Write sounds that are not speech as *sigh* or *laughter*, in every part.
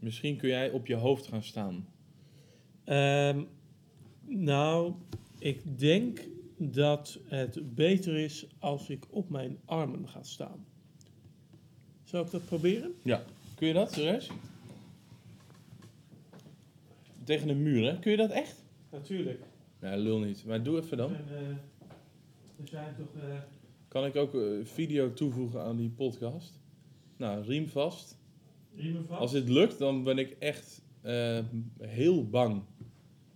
Misschien kun jij op je hoofd gaan staan. Ehm, nou, ik denk dat het beter is als ik op mijn armen ga staan. Zou ik dat proberen? Ja. Kun je dat, serieus? Tegen een muur, hè? Kun je dat echt? Natuurlijk. Ja, lul niet. Maar doe even dan. we zijn toch... Kan ik ook eh, video toevoegen aan die podcast? Nou, riem vast. Als dit lukt, dan ben ik echt eh, heel bang.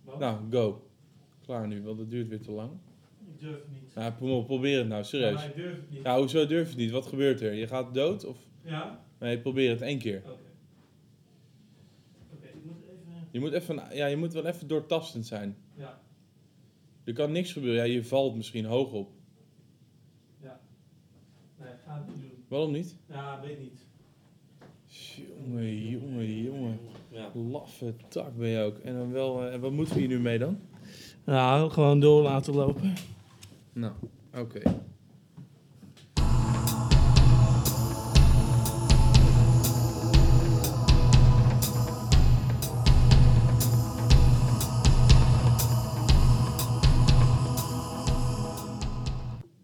Wat? Nou, go. Klaar nu, want het duurt weer te lang. Ik durf het niet. Nou, pro- probeer het nou, serieus. Maar ik durf het niet. Nou, hoezo durf je het niet? Wat gebeurt er? Je gaat dood? Of... Ja? Nee, probeer het één keer. Oké. Oké, ik moet even... Je moet, even, ja, je moet wel even doortastend zijn. Ja. Er kan niks gebeuren. Ja, je valt misschien hoog op. Ja. Nee, ik ga het niet doen. Waarom niet? Ja, weet niet. Jongen, jongen, jongen. Ja. Laffe tak ben je ook. En dan wel, eh, en wat moeten we hier nu mee dan? Nou, gewoon door laten lopen. Nou, oké.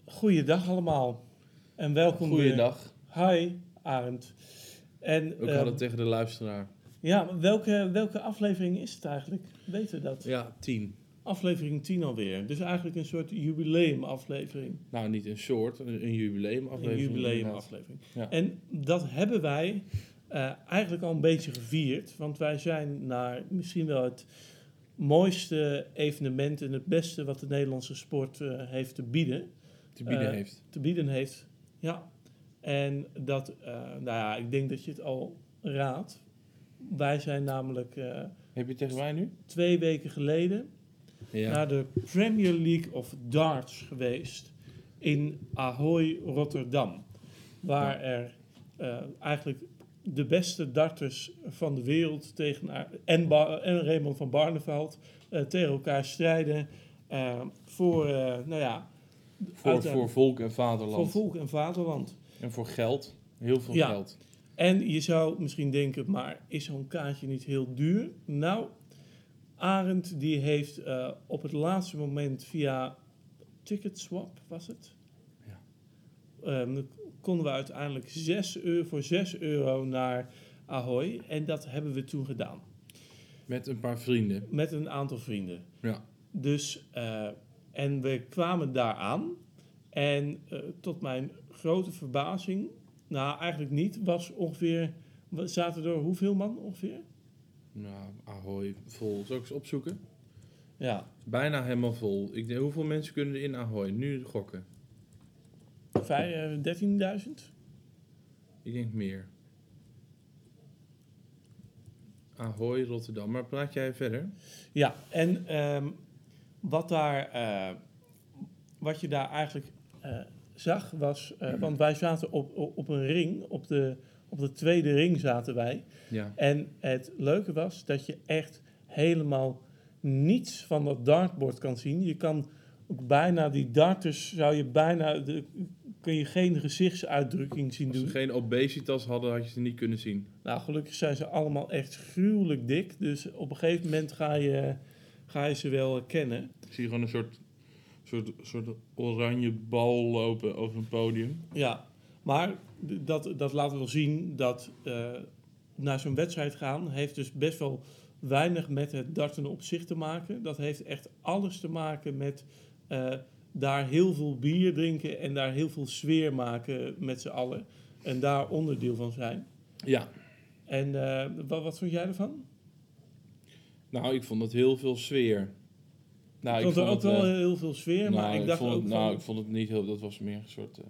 Goeiedag allemaal. En welkom weer. Goeiedag. Hi, Arend. En, Ook ehm, hadden tegen de luisteraar. ja, welke, welke aflevering is het eigenlijk? Weten we dat? Ja, tien. Aflevering 10 alweer. Dus eigenlijk een soort jubileumaflevering. Nou, niet een soort, een, jubileumaflevering. Een jubileumaflevering. Ja. En dat hebben wij eh, eigenlijk al een beetje gevierd. Want wij zijn naar misschien wel het mooiste evenement en het beste wat de Nederlandse sport eh, heeft te bieden. Te bieden Eh, heeft. Te bieden heeft. Ja. En dat, eh, nou ja, ik denk dat je het al raadt. Wij zijn namelijk eh, Heb je tegen mij nu? twee weken geleden Ja. naar de Premier League of Darts geweest in Ahoy, Rotterdam. Waar er eh, eigenlijk de beste darters van de wereld tegen, en, en Raymond van Barneveld eh, tegen elkaar strijden voor, eh, nou ja, voor, voor volk en vaderland. voor volk en vaderland. En voor geld. Heel veel Ja. geld. En je zou misschien denken, maar is zo'n kaartje niet heel duur? Nou, Arend die heeft eh, op het laatste moment via Ticketswap, was het? Ja. Ehm, konden we uiteindelijk 6 euro, voor 6 euro naar Ahoy. En dat hebben we toen gedaan. Met een paar vrienden. Met een aantal vrienden. Ja. Dus, eh, en we kwamen daar aan. En eh, tot mijn grote verbazing, nou eigenlijk niet, was ongeveer, zaten er hoeveel man ongeveer? Nou, Ahoy vol. Zal ik eens opzoeken? Ja, Bijna helemaal vol. Ik denk, hoeveel mensen kunnen er in Ahoy? Nu gokken. vij- eh, 13.000? Ik denk meer. Ahoy, Rotterdam. Maar praat jij verder? Ja, en ehm, wat, daar, eh, wat je daar eigenlijk eh, zag was, eh, want wij zaten op, op, op een ring, op de, op de tweede ring zaten wij. Ja. En het leuke was dat je echt helemaal niets van dat dartboard kan zien. Je kan ook bijna die darters, zou je bijna, de, kun je geen gezichtsuitdrukking zien Als ze doen. geen obesitas hadden, had je ze niet kunnen zien. Nou, gelukkig zijn ze allemaal echt gruwelijk dik. Dus op een gegeven moment ga je, ga je ze wel kennen. Ik zie gewoon een soort, soort, soort oranje bal lopen over een podium. Ja, maar dat, dat laat wel zien dat eh, naar zo'n wedstrijd gaan heeft dus best wel weinig met het darten op zich te maken. Dat heeft echt alles te maken met eh, daar heel veel bier drinken en daar heel veel sfeer maken met z'n allen. En daar onderdeel van zijn. Ja. En eh, wat, wat vond jij ervan? Nou, ik vond het heel veel sfeer. Nou, ik vond er ook wel eh, heel veel sfeer, maar nou, ik dacht ook. Nou, ik vond het niet heel... Dat was meer een soort eh,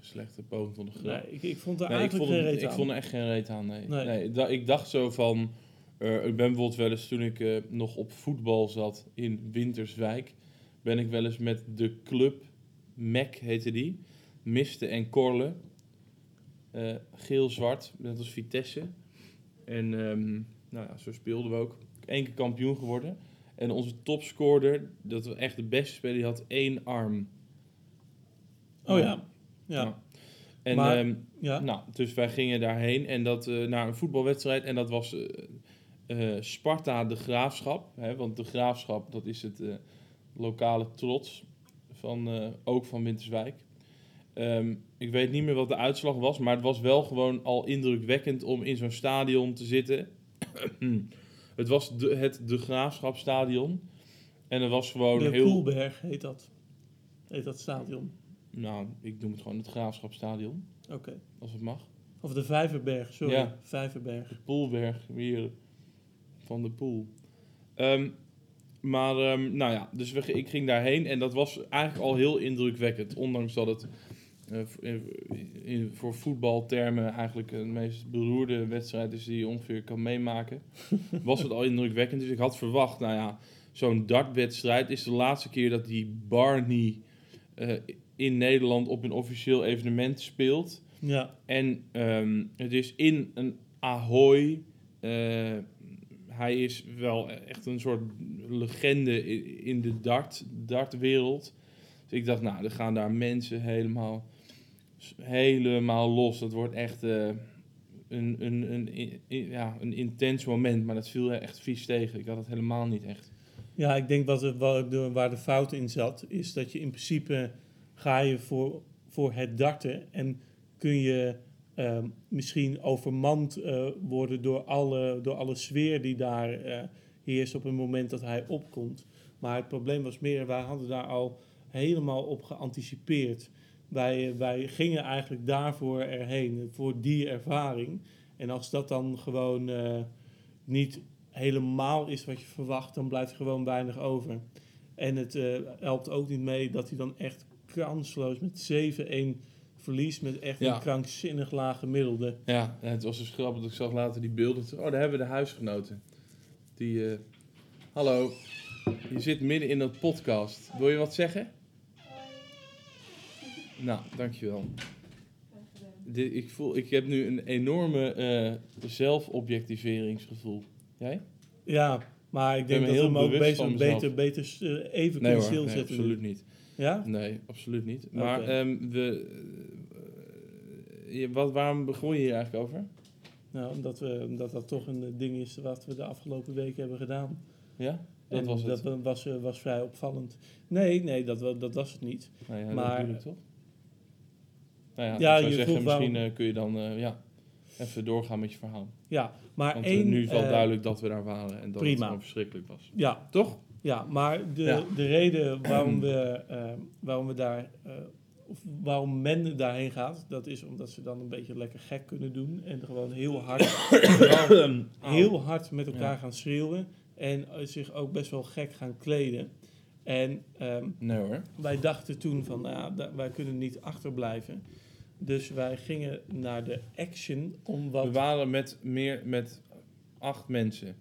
slechte, poging van de grap. nee, ik, ik vond er Nee, ik eigenlijk vond, geen reet ik aan. vond er echt geen reet aan, nee. Nee. nee. da- ik dacht zo van... eh, ik ben bijvoorbeeld wel eens, toen ik nog op voetbal zat in Winterswijk... ben ik wel eens met de club, MEC heette die... Miste en Korle. Geel-zwart, net als Vitesse. En ehm, nou ja, zo speelden we ook. Eén keer kampioen geworden. En onze topscorer, dat was echt de beste speler, die had één arm. Oh ja, ja. Ja. En, Maar- ehm, Ja, nou, dus wij gingen daarheen en dat, eh, naar een voetbalwedstrijd. En dat was eh, eh, Sparta de Graafschap. Hè, want de Graafschap, dat is het lokale trots van, ook van Winterswijk. Ehm, ik weet niet meer wat de uitslag was, maar het was wel gewoon al indrukwekkend om in zo'n stadion te zitten. *clears throat* het was de, het De Graafschapstadion. En er was gewoon de heel... Poelberg heet dat. Heet dat stadion. Nou, ik noem het gewoon het Graafschapstadion, Oké. als het mag. Of de Vijverberg, sorry. Ja. Vijverberg. Poelberg, hier van de Poel. Ehm, maar, ehm, nou ja, dus we, ik ging daarheen en dat was eigenlijk al heel indrukwekkend. Ondanks dat het in, in- voor voetbaltermen eigenlijk de meest beroerde wedstrijd is die je ongeveer kan meemaken. *laughs* was het al indrukwekkend. Dus ik had verwacht, nou ja, zo'n dartwedstrijd is de laatste keer dat die Barney eh, in Nederland op een officieel evenement speelt. Ja, En ehm, het is in een Ahoy. eh, hij is wel echt een soort legende in de dart, dartwereld. Dus ik dacht, nou, er gaan daar mensen helemaal, helemaal los. Dat wordt echt eh, een, een, een, i- ja, een intens moment. Maar dat viel echt vies tegen. Ik had het helemaal niet echt. ja ik denk wat de, waar de fout in zat, is dat je in principe ga je voor, voor het darten en kun je ehm, misschien overmand eh, worden door alle, door alle sfeer die daar eh, heerst op het moment dat hij opkomt. Maar het probleem was meer, wij hadden daar al helemaal op geanticipeerd. Wij, wij gingen eigenlijk daarvoor erheen, voor die ervaring. En als dat dan gewoon eh, niet helemaal is wat je verwacht, dan blijft er gewoon weinig over. En het eh, helpt ook niet mee dat hij dan echt kansloos met 7-1 verliest met echt Ja. een krankzinnig laag gemiddelde. Ja, het was dus grappig. dat Ik zag later die beelden. Oh, daar hebben we de huisgenoten. Die, eh, hallo. Je zit midden in dat podcast. Wil je wat zeggen? Nou, dankjewel. Dit, ik, voel, ik heb nu een enorme eh, zelfobjectiveringsgevoel. Jij? Ja, maar ik denk dat we heel hem ook bewust beter, beter, beter eh, even Nee kunnen hoor, nee, absoluut niet. Ja? Nee, absoluut niet. Maar ehm, we, eh, je- wat, waarom begon je hier eigenlijk over? Nou, omdat, we, omdat dat toch een ding is wat we de afgelopen weken hebben gedaan. Ja? Dat en was het. dat wa- was, was vrij opvallend. Nee, nee, dat, dat was het niet. Nou ja, Maar- dat bedoel ik toch? Nou ja, Ja, ik zou je zeggen, waarom- misschien eh, kun je dan eh, ja, even doorgaan met je verhaal. Ja, maar Want eh, één... nu valt eh, duidelijk dat we daar waren en dat het gewoon verschrikkelijk was. Ja, Toch? Ja, maar de, Ja. de reden waarom we, waarom we daar, of waarom men daarheen gaat, dat is omdat ze dan een beetje lekker gek kunnen doen en gewoon heel hard, *coughs* heel hard met elkaar Ja. gaan schreeuwen en zich ook best wel gek gaan kleden. En ehm, Nee hoor. wij dachten toen van, nou wij kunnen niet achterblijven. Dus wij gingen naar de Action om wat... We waren met meer met acht mensen.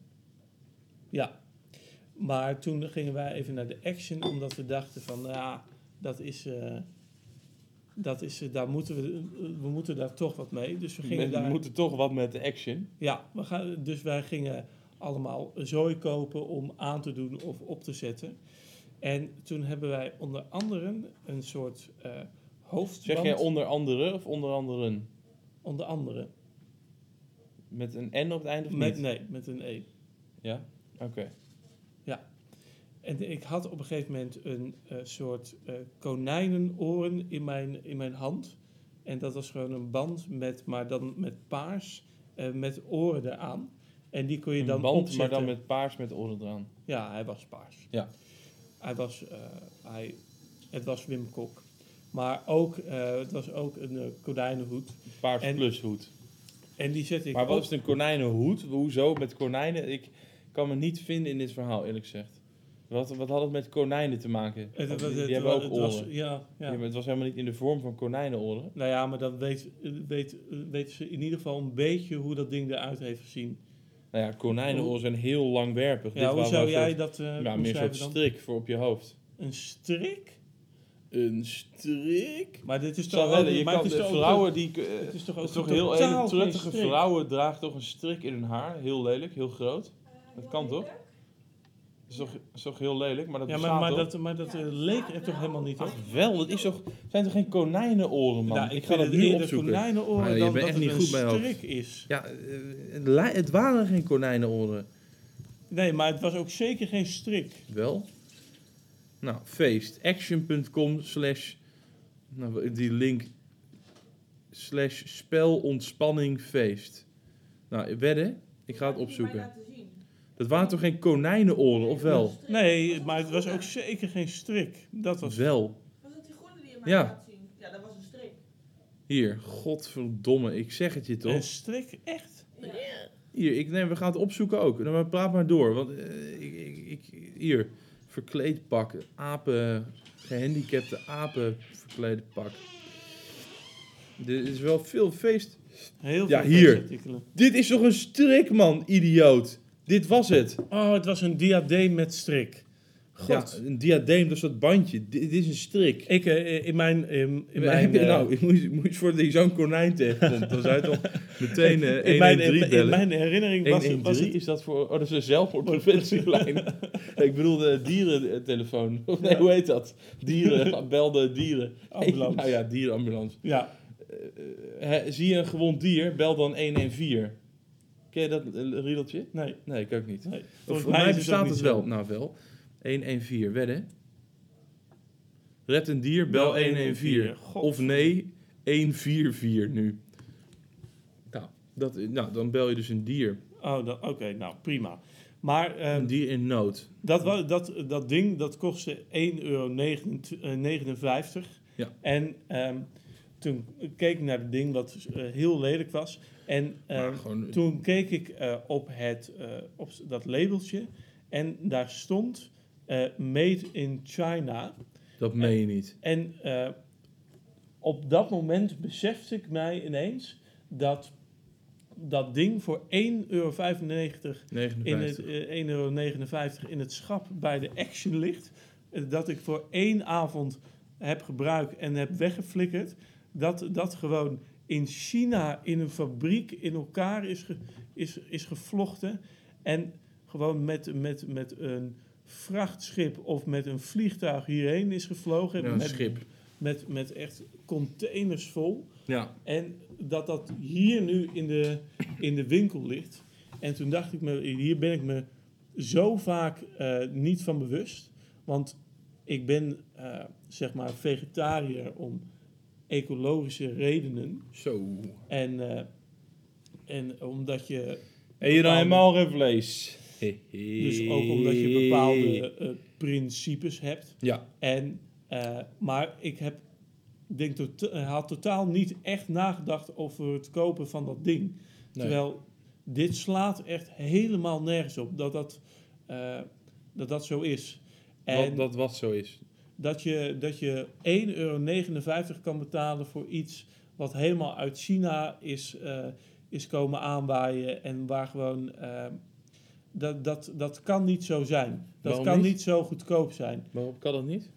Ja, maar toen gingen wij even naar de Action, omdat we dachten van, nou ja, dat is, eh, dat is, eh, daar moeten we, we moeten daar toch wat mee. Dus we gingen daar, moeten toch wat met de action. ja, we gaan, dus wij gingen allemaal zooi kopen om aan te doen of op te zetten. En toen hebben wij onder andere een soort eh hoofdband. Zeg jij onder andere of onder anderen? onder andere. Met een N op het einde of Met, niet? nee, met een E. Ja? Oké. En ik had op een gegeven moment een eh, soort eh, konijnenoren in mijn, in mijn hand. En dat was gewoon een band met, maar dan met paars, eh, met oren eraan. En die kon je Een dan band, opzetten. maar dan met paars met oren eraan. Ja, hij was paars. Ja. Hij was, hij, het was Wim Kok. Maar ook, eh, het was ook een eh, konijnenhoed. Paars En- plus hoed. En die zet ik Maar wat op. is een konijnenhoed? Hoezo met konijnen? Ik kan me niet vinden in dit verhaal, eerlijk gezegd. Wat, wat had het met konijnen te maken? Het- Want het- die, het- die hebben ook oren. was- ja, ja. Ja, maar het was helemaal niet in de vorm van konijnenoren. Nou ja, maar dan weet, weet, weten ze in ieder geval een beetje hoe dat ding eruit heeft gezien. Nou ja, konijnenoren zijn heel langwerpig. Ja, Dit hoe zou jij soort- dat eh Ja, meer een soort strik voor op je hoofd. Een strik? Een strik? Maar dit is toch ook, je maar kan, het is de toch ook- vrouwen die... eh, het is toch ook is toch totaal heel hele geen truttige strik? vrouwen dragen toch een strik in hun haar. Heel lelijk, heel groot. Dat kan toch? is toch, is toch heel lelijk, maar dat Ja, maar, maar toch? dat, maar dat eh, leek er toch helemaal niet op? Ach wel, dat is toch, zijn toch geen konijnenoren, man? Nou, ik, ik, ga dat het nu eerder opzoeken. konijnenoren je dan bent dat echt het niet een goed bij hoofd. strik is. Ja, eh, het waren geen konijnenoren. Nee, maar het was ook zeker geen strik. Wel? Nou, feest. Action.com slash... Nou, die link... Slash spel ontspanning feest. Nou, wedden? Ik ga het opzoeken. Dat waren toch geen konijnenoren, of wel? Nee, maar het was ook zeker geen strik. Dat was... Wel. Was dat die groene die je mij Ja. laat zien? Ja, dat was een strik. Hier, godverdomme, ik zeg het je toch? Een strik? Echt? Ja. Hier, ik, nee, we gaan het opzoeken ook. Nou, maar praat maar door. Want eh, ik, ik, ik- hier, verkleed pak. Apen, gehandicapte apen verkleed pak. Dit is wel veel feest. Heel Ja, veel hier. feestartikelen. Dit is toch een strik, man, idioot. Dit was het. Oh, het was een diadeem met strik. God. Ja, een diadeem, dat is dat bandje. Dit, dit is een strik. Ik, eh, in mijn... In, in Heb mijn je- *laughs* eh, nou, ik moet, je- moet je voor je zo'n konijn tegenkomt. Dan zou je toch meteen eh in, mijn, 113 in, mijn herinnering was, 113 was het... is dat voor... Oh, dat is een zelfmoordpreventielijn. *laughs* ik bedoel de dierentelefoon. Of nee, hoe heet dat? Dieren, belde dieren. Ambulance. nou ja, dierenambulance. Ja, Eh, zie je een gewond dier, bel dan 114. Ken je dat eh, riedeltje? nee. Nee, ik ook niet. nee. Volgens mij bestaat het wel. Nou, wel. 114, wedden. Red een dier, bel Bel 114. 114. God. Of nee, 144 nu. Nou, dat, nou, dan bel je dus een dier. Oh, oké, nou prima. Maar eh, Een dier in nood. dat, dat, dat ding dat kostte 1,59 euro. Ja. En ehm, toen keek ik naar het ding wat eh, heel lelijk was. En ehm, gewoon, toen keek ik eh, op, het, eh, op dat labeltje. En daar stond eh, Made in China. dat meen je niet. En eh, op dat moment besefte ik mij ineens dat dat ding voor 1,95 euro 59. in het eh, 1,59 euro in het schap bij de Action ligt. eh, dat ik voor één avond heb gebruikt en heb weggeflikkerd. Dat dat gewoon in China in een fabriek in elkaar is, ge- is, is gevlochten. En gewoon met, met, met een vrachtschip of met een vliegtuig hierheen is gevlogen. Ja, een met, schip. Met, met echt containers vol. Ja, En dat dat hier nu in de, in de winkel ligt. En toen dacht ik me, hier ben ik me zo vaak eh, niet van bewust. Want ik ben eh, zeg maar vegetariër om ecologische redenen. zo. En, eh, en omdat je. En je dan helemaal geen vlees. Dus ook omdat je bepaalde eh, principes hebt. Ja, En, eh, maar ik heb, denk tot, eh, had totaal niet echt nagedacht over het kopen van dat ding. nee. Terwijl dit slaat echt helemaal nergens op dat dat, dat, dat zo is. En dat, dat wat zo is. dat je, dat je 1,59 euro kan betalen voor iets wat helemaal uit China is, is komen aanwaaien en waar gewoon. Dat, dat, dat kan niet zo zijn. Dat Waarom kan niet? niet zo goedkoop zijn. Waarom kan dat niet?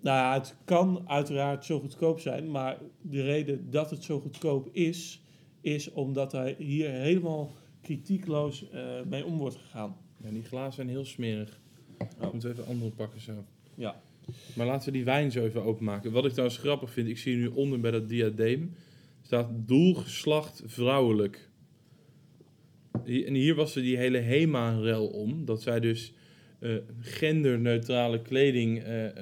Nou ja, het kan uiteraard zo goedkoop zijn, maar de reden dat het zo goedkoop is, is omdat hij hier helemaal kritiekloos eh, mee om wordt gegaan. Ja, die glazen zijn heel smerig. Oh. Moeten we even andere pakken zo. Ja. Maar laten we die wijn zo even openmaken. Wat ik trouwens grappig vind, ik zie nu onder bij dat diadeem staat doelgeslacht vrouwelijk. En hier was er die hele HEMA-rel om. Dat zij dus eh, genderneutrale kleding eh, eh,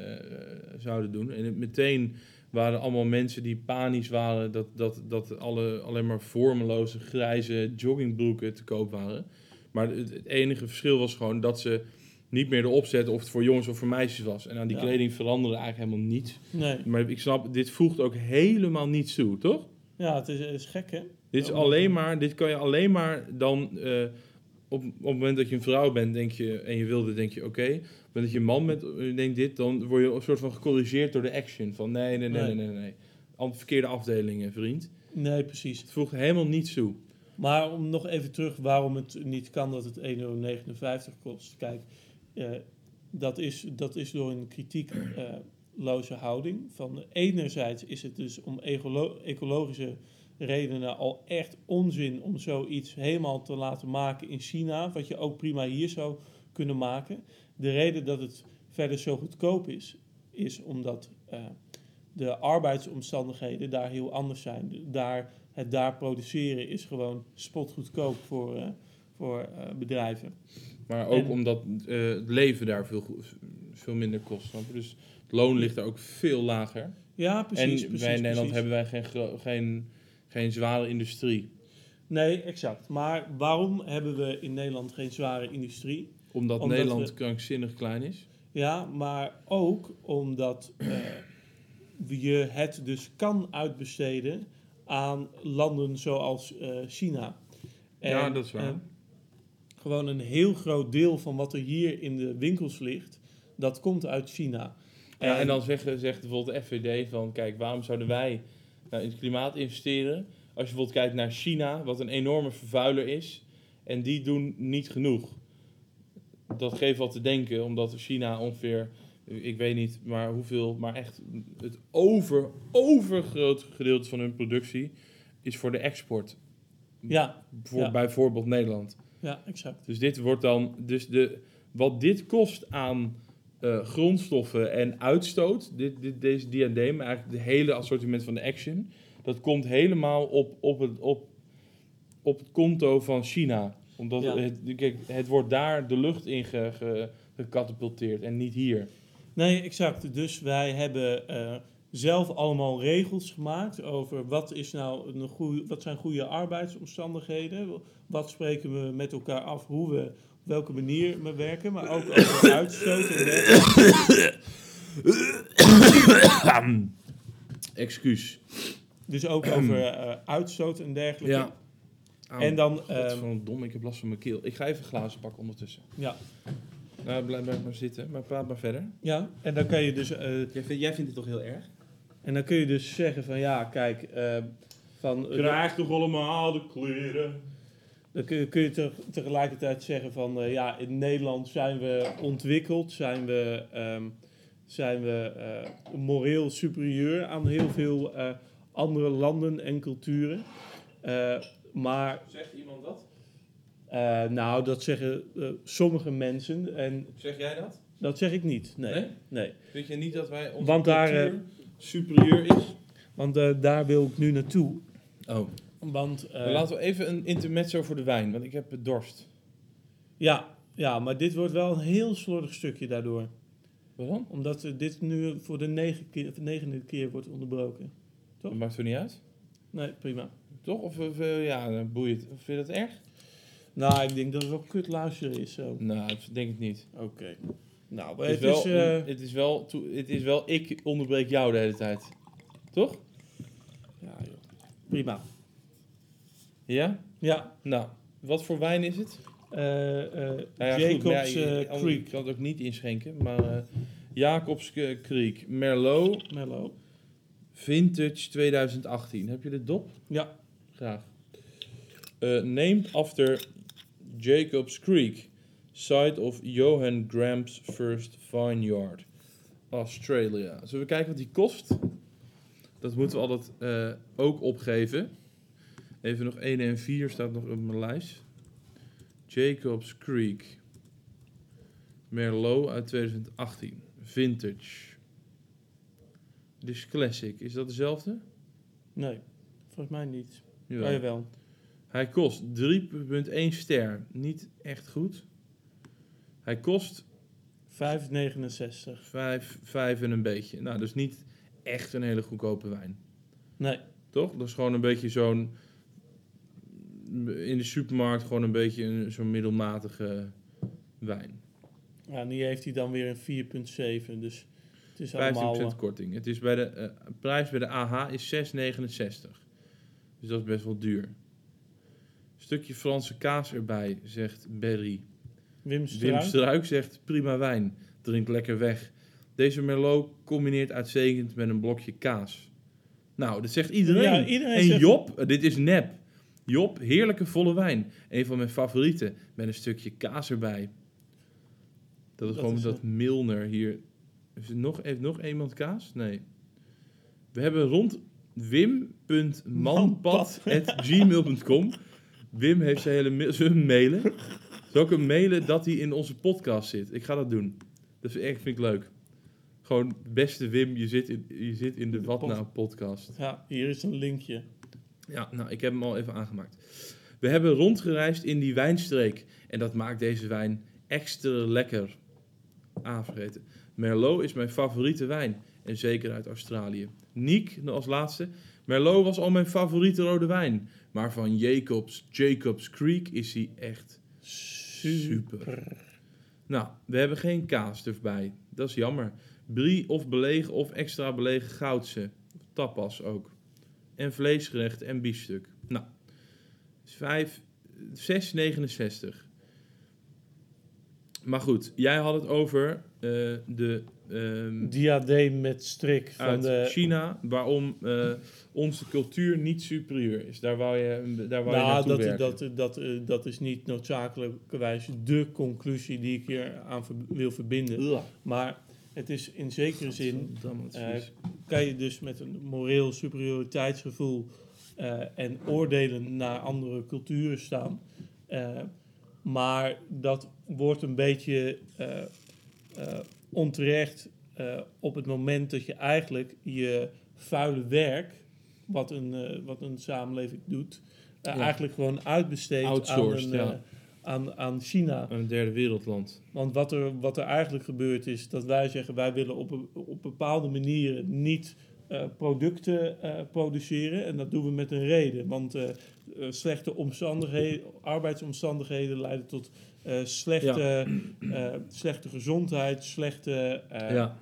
zouden doen. En het meteen waren allemaal mensen die panisch waren dat, dat, dat alle, alleen maar vormeloze grijze joggingbroeken te koop waren. Maar het, het enige verschil was gewoon dat ze niet meer erop zetten of het voor jongens of voor meisjes was. En aan die Ja. kleding veranderde eigenlijk helemaal niets. Nee. Maar ik snap, dit voegt ook helemaal niets toe, toch? Ja, het is, het is gek hè? Dit is alleen maar, dit kan je alleen maar dan eh, op, op het moment dat je een vrouw bent, denk je, en je wilde, denk je, oké. Op het moment dat je een man bent, eh, denk dit, dan word je een soort van gecorrigeerd door de action. Van nee, nee, nee, nee, Nee. nee, verkeerde afdelingen, vriend. Nee, precies. Het voegt helemaal niets toe. Maar om nog even terug waarom het niet kan dat het 1,59 euro kost. Kijk, eh, dat, is, dat is door een kritiekloze houding. Van enerzijds is het dus om ecolo- ecologische redenen al echt onzin om zoiets helemaal te laten maken in China. Wat je ook prima hier zou kunnen maken. De reden dat het verder zo goedkoop is, is omdat eh, de arbeidsomstandigheden daar heel anders zijn. Daar, het daar produceren is gewoon spotgoedkoop voor, eh, voor eh, bedrijven. Maar ook En- omdat het leven daar veel, veel minder kost. Dus het loon ligt daar ook veel lager. Ja, precies. en precies, wij in Nederland precies. hebben wij geen, geen, geen zware industrie. Nee, exact. Maar waarom hebben we in Nederland geen zware industrie? Omdat, Omdat Nederland we- krankzinnig klein is. Ja, maar ook omdat eh, je het dus kan uitbesteden aan landen zoals eh, China. Ja, dat is waar. eh, gewoon een heel groot deel van wat er hier in de winkels ligt, dat komt uit China. Ja, en dan zeggen, zegt bijvoorbeeld de FVD van, kijk, waarom zouden wij nou, in het klimaat investeren? Als je bijvoorbeeld kijkt naar China, wat een enorme vervuiler is, en die doen niet genoeg. Dat geeft wat te denken, omdat China ongeveer, ik weet niet, maar hoeveel, maar echt het over, overgroot gedeelte van hun productie is voor de export. Ja, Voor Ja. bijvoorbeeld Nederland. ja, exact. Dus dit wordt dan, dus de, wat dit kost aan eh, grondstoffen en uitstoot, dit, dit, deze diadeem, eigenlijk het hele assortiment van de Action, dat komt helemaal op, op, het, op, op het konto van China. Omdat Ja. het, kijk, het wordt daar de lucht in ge, ge- gecatapulteerd en niet hier. Nee, exact. Dus wij hebben eh, zelf allemaal regels gemaakt over wat, is nou een goeie, wat zijn goede arbeidsomstandigheden. Wat spreken we met elkaar af, hoe we, welke manier we werken, maar ook over uitstoot en dergelijke. *coughs* Excuus. Dus ook *coughs* over eh, uitstoot en dergelijke. Ja. En dan, ehm, van dom, ik heb last van mijn keel. Ik ga even glazen pakken ondertussen. Ja. Nou, blijf, blijf maar zitten, maar praat maar verder. ja, en dan kan je dus eh, Jij, vindt- jij vindt het toch heel erg? En dan kun je dus zeggen van ja, kijk, eh, van, Krijg toch allemaal de kleren. Dan kun je, kun je te- tegelijkertijd zeggen van eh, ja, in Nederland zijn we ontwikkeld, zijn we, ehm, zijn we eh, moreel superieur aan heel veel eh, andere landen en culturen. Maar Zegt iemand dat? nou, dat zeggen sommige mensen en Zeg jij dat? dat zeg ik niet. Nee, Nee? nee. Vind je niet dat wij onze Want daar, superieur is? want daar wil ik nu naartoe. Oh. Want, eh, laten we even een intermezzo voor de wijn, want ik heb dorst. Ja, ja, maar dit wordt wel een heel slordig stukje daardoor. Waarom? Omdat eh, dit nu voor de negen keer, negende keer wordt onderbroken. Toch? Dat maakt er niet uit. Nee, prima. Toch? Of, of eh, ja, dan boeit. Vind je dat erg? Nou, ik denk dat het wel kut luisteren is zo. Nou, dat denk ik niet. Oké. Nou, Het het is, wel, eh, het, is wel toe- het is wel, ik onderbreek jou de hele tijd. Toch? ja, joh. Prima. Ja? Ja, Nou, wat voor wijn is het? eh, eh, Nou ja, goed, Jacobs maar ja, je- eh, Creek. kan het ook niet inschenken, maar Jacobs Creek, Merlot, Mellow. Vintage 2018. Heb je de dop? Ja, Graag. Eh, named after Jacobs Creek, site of Johan Graham's first vineyard, Australia. Zullen we kijken wat die kost? Dat moeten we altijd eh, ook opgeven. Even nog 1 en 4 staat nog op mijn lijst. Jacobs Creek. Merlot uit 2018. Vintage. Dus Classic. Is dat dezelfde? nee. Volgens mij niet. Jawel. Oh, jawel. Hij kost 3,1 ster. Niet echt goed. Hij kost 5,69. 5, 5 en een beetje. Nou, dus niet echt een hele goedkope wijn. Nee. Toch? Dat is gewoon een beetje zo'n... In de supermarkt gewoon een beetje een, zo'n middelmatige wijn. 5% Ja, nu heeft hij dan weer een 4,7. Dus het is allemaal... eh, korting. Het is bij de eh, prijs bij de AH is 6,69. Dus dat is best wel duur. Stukje Franse kaas erbij, zegt Berry. Wim Wim Struik. Zegt prima wijn, drink lekker weg. Deze Merlot combineert uitstekend met een blokje kaas. Nou, dat zegt iedereen. Ja, iedereen en zegt- Job, dit is nep. Job, heerlijke volle wijn. Een van mijn favorieten, met een stukje kaas erbij. Dat is Dat gewoon is, dat Milner hier. Heeft, nog, heeft nog iemand kaas? Nee. We hebben rond wim.manpad.gmail.com. Wim heeft zijn hele mail. Zullen we hem mailen? Zal ik hem mailen dat hij in onze podcast zit? Ik ga dat doen. Dat is echt, vind ik leuk. Gewoon, beste Wim, je zit in, je zit in de Wat Nou podcast. Ja, hier is een linkje. Ja, nou, ik heb hem al even aangemaakt. We hebben rondgereisd in die wijnstreek. En dat maakt deze wijn extra lekker. Ah, vergeten. Merlot is mijn favoriete wijn. En zeker uit Australië. Niek, als laatste. Merlot was al mijn favoriete rode wijn. Maar van Jacobs, Jacobs Creek is hij echt super. Nou, we hebben geen kaas erbij. Dat is jammer. Brie of belegen of extra belegen goudse. Tapas ook. En vleesgerecht en biefstuk. Nou, 5, 6,69. Maar goed, jij had het over eh, de ehm, Diadeem met strik van uit de... China, waarom eh, onze cultuur niet superieur is. Daar wou je, daar wou je Nou, naartoe dat, werken. dat, dat, eh, dat is niet noodzakelijkerwijs de conclusie die ik hier aan ver- wil verbinden. Maar het is in zekere zin, eh, kan je dus met een moreel superioriteitsgevoel eh, en oordelen naar andere culturen staan. Eh, maar dat wordt een beetje onterecht op het moment dat je eigenlijk je vuile werk, wat een, wat een samenleving doet, Ja. eigenlijk gewoon uitbesteedt aan, een, ja. Aan, aan China. Een derde wereldland. Want wat er, wat er eigenlijk gebeurt is dat wij zeggen wij willen op, op bepaalde manieren niet eh, producten eh, produceren. En dat doen we met een reden. Want eh, slechte omstandigheden, arbeidsomstandigheden leiden tot slechte, slechte gezondheid, slechte, ja,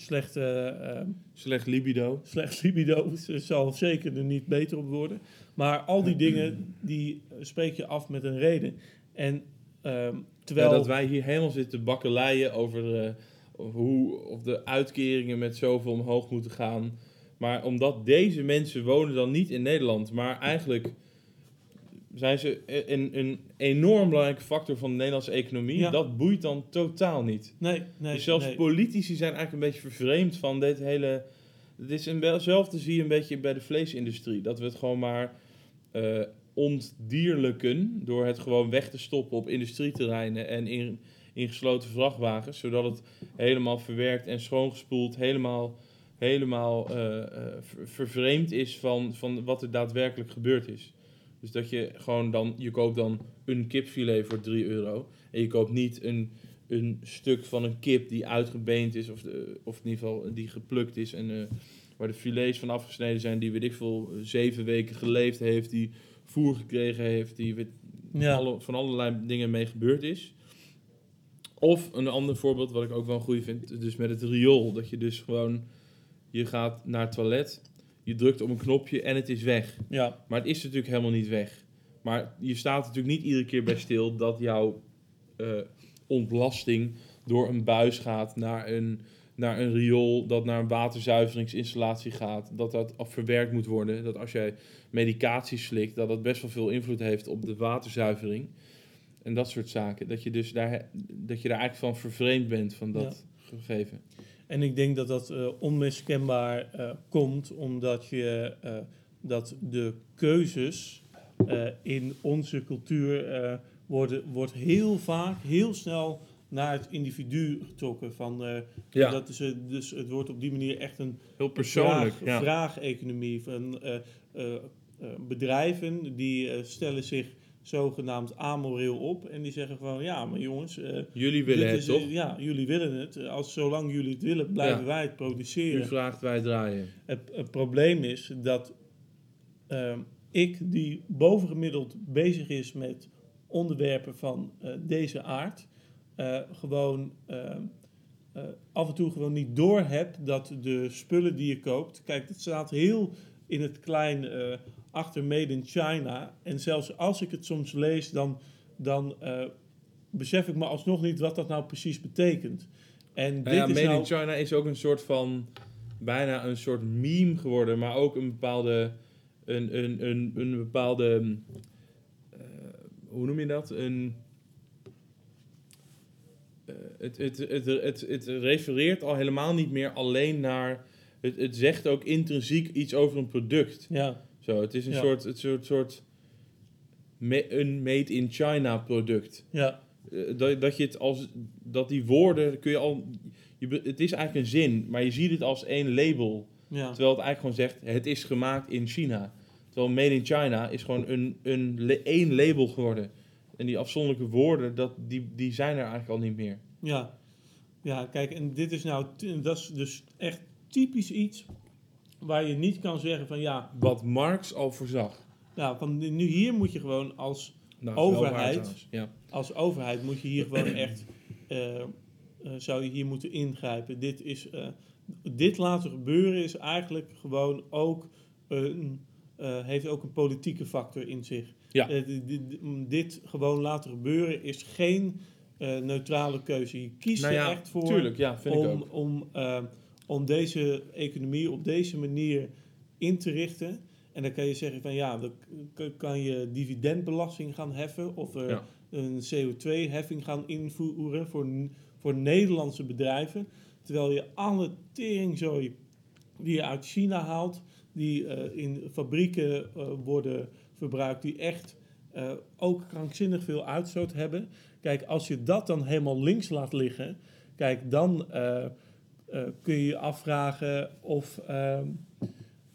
slechte eh, slecht libido. slecht *laughs* libido. Ze zal zeker er niet beter op worden. Maar al die dingen, die spreek je af met een reden. En ehm, terwijl... Ja, dat wij hier helemaal zitten bakkeleien over eh, hoe of de uitkeringen met zoveel omhoog moeten gaan. Maar omdat deze mensen wonen dan niet in Nederland, maar eigenlijk zijn ze een, een enorm belangrijke factor van de Nederlandse economie. Ja. Dat boeit dan totaal niet. Nee, nee, dus zelfs nee. politici zijn eigenlijk een beetje vervreemd van dit hele... Het is een, hetzelfde zie je een beetje bij de vleesindustrie. Dat we het gewoon maar eh ontdierlijken door het gewoon weg te stoppen op industrieterreinen en in, in gesloten vrachtwagens. Zodat het helemaal verwerkt en schoongespoeld, helemaal, helemaal eh, eh, ver- vervreemd is van, van wat er daadwerkelijk gebeurd is. Dus dat je gewoon dan, je koopt dan een kipfilet voor 3 euro. En je koopt niet een, een stuk van een kip die uitgebeend is, of, de, of in ieder geval die geplukt is. En eh, waar de filets van afgesneden zijn, die weet ik veel, zeven weken geleefd heeft, die voer gekregen heeft, die weet, Ja. alle, van allerlei dingen mee gebeurd is. Of een ander voorbeeld, wat ik ook wel een goede vind, dus met het riool. Dat je dus gewoon, je gaat naar het toilet, je drukt op een knopje en het is weg. Ja, Maar het is natuurlijk helemaal niet weg. Maar je staat natuurlijk niet iedere keer bij stil dat jouw eh, ontlasting door een buis gaat naar een, naar een riool, dat naar een waterzuiveringsinstallatie gaat, dat dat verwerkt moet worden. Dat als jij medicatie slikt, dat dat best wel veel invloed heeft op de waterzuivering. En dat soort zaken. Dat je dus daar, dat je daar eigenlijk van vervreemd bent van dat gegeven. En ik denk dat dat eh, onmiskenbaar eh, komt omdat je eh, dat de keuzes in onze cultuur worden wordt heel vaak heel snel naar het individu getrokken. Van, Ja, dat is, dus het wordt op die manier echt een heel persoonlijk. vraag, ja. vraageconomie van bedrijven die stellen zich zogenaamd amoreel op en die zeggen van ja, maar jongens, eh, Jullie willen het is, toch? ja, jullie willen het. Als zolang jullie het willen, blijven Ja. wij het U produceren. vraagt, wij draaien. Het, het probleem is dat ehm, ik, die bovengemiddeld bezig is met onderwerpen van eh, deze aard, eh, gewoon ehm, eh, af en toe gewoon niet door heb dat de spullen die je koopt, kijk, het staat heel in het klein achter Made in China. En zelfs als ik het soms lees, dan, dan eh, besef ik me alsnog niet wat dat nou precies betekent. En Nou dit ja, is Made nou... in China is ook een soort van bijna een soort meme geworden, maar ook een bepaalde een, een, een, een bepaalde eh, hoe noem je dat? Een eh, het, het, het, het, het refereert al helemaal niet meer alleen naar het, het zegt ook intrinsiek iets over een product. Ja, Zo, het is een Ja. soort, het soort, soort me- een made in China product. Ja, Eh, dat, dat je het als dat die woorden kun je al. Je, het is eigenlijk een zin, maar je ziet het als één label. ja. Terwijl het eigenlijk gewoon zegt: het is gemaakt in China. Terwijl made in China is gewoon een, een één label geworden. En die afzonderlijke woorden, dat, die, die zijn er eigenlijk al niet meer. Ja. ja, kijk, en dit is nou, dat is dus echt typisch iets waar je niet kan zeggen van ja, Wat Marx al voorzag. nou, van nu hier moet je gewoon als, Nou, Overheid. Ja. als overheid moet je hier gewoon echt, eh, eh, zou je hier moeten ingrijpen. Dit, is, eh, dit laten gebeuren is eigenlijk gewoon ook een, heeft ook een politieke factor in zich. Ja. Eh, di- di- di- dit gewoon laten gebeuren is geen neutrale keuze. Je kiest Nou er echt voor tuurlijk, ja, vind ik om, ook. om, om deze economie op deze manier in te richten. En dan kan je zeggen van ja, dan kan je dividendbelasting gaan heffen of eh, Ja. een CO2-heffing gaan invoeren voor, voor Nederlandse bedrijven. Terwijl je alle teringzooi die je uit China haalt, die eh, in fabrieken eh, worden verbruikt, die echt ook krankzinnig veel uitstoot hebben. Kijk, als je dat dan helemaal links laat liggen, kijk, dan eh, kun je je afvragen of, ehm,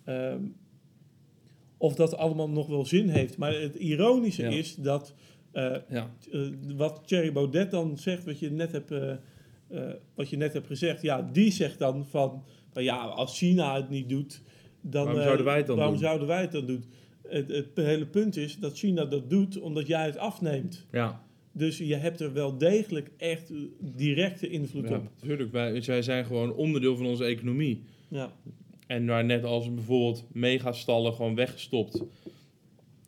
ehm, of dat allemaal nog wel zin heeft. Maar het ironische Ja. is dat eh, Ja. eh, wat Thierry Baudet dan zegt, wat je net hebt, wat je net hebt gezegd, ja, die zegt dan van, van ja, als China het niet doet, dan Waarom zouden wij het dan doen? zouden wij het dan doen? Het, het hele punt is dat China dat doet omdat jij het afneemt. Ja. Dus je hebt er wel degelijk echt directe invloed Ja, op. natuurlijk. Wij, zij zijn gewoon onderdeel van onze economie. Ja, En waar net als bijvoorbeeld megastallen gewoon weggestopt,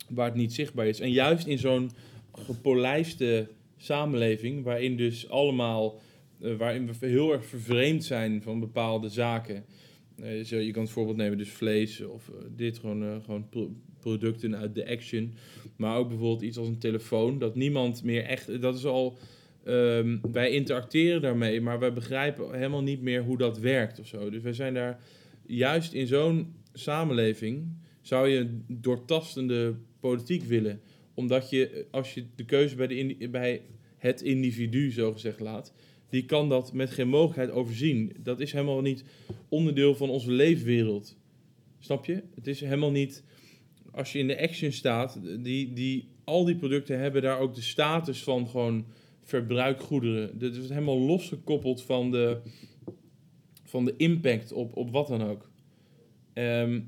waar het niet zichtbaar is. En juist in zo'n gepolijste samenleving, waarin dus allemaal, eh, waarin we heel erg vervreemd zijn van bepaalde zaken. Eh, zo, je kan het voorbeeld nemen, dus vlees of eh, dit, gewoon, gewoon producten uit de action. Maar ook bijvoorbeeld iets als een telefoon, dat niemand meer echt, dat is al, ehm, wij interacteren daarmee, maar wij begrijpen helemaal niet meer hoe dat werkt of zo. Dus wij zijn daar, juist in zo'n samenleving, zou je een doortastende politiek willen. Omdat je, als je de keuze bij, de bij het individu, zo gezegd, laat, die kan dat met geen mogelijkheid overzien. Dat is helemaal niet onderdeel van onze leefwereld. Snap je? Het is helemaal niet. Als je in de action staat, die, die, al die producten hebben daar ook de status van gewoon verbruikgoederen. Dat is helemaal losgekoppeld van de, van de impact op, op wat dan ook. Ehm,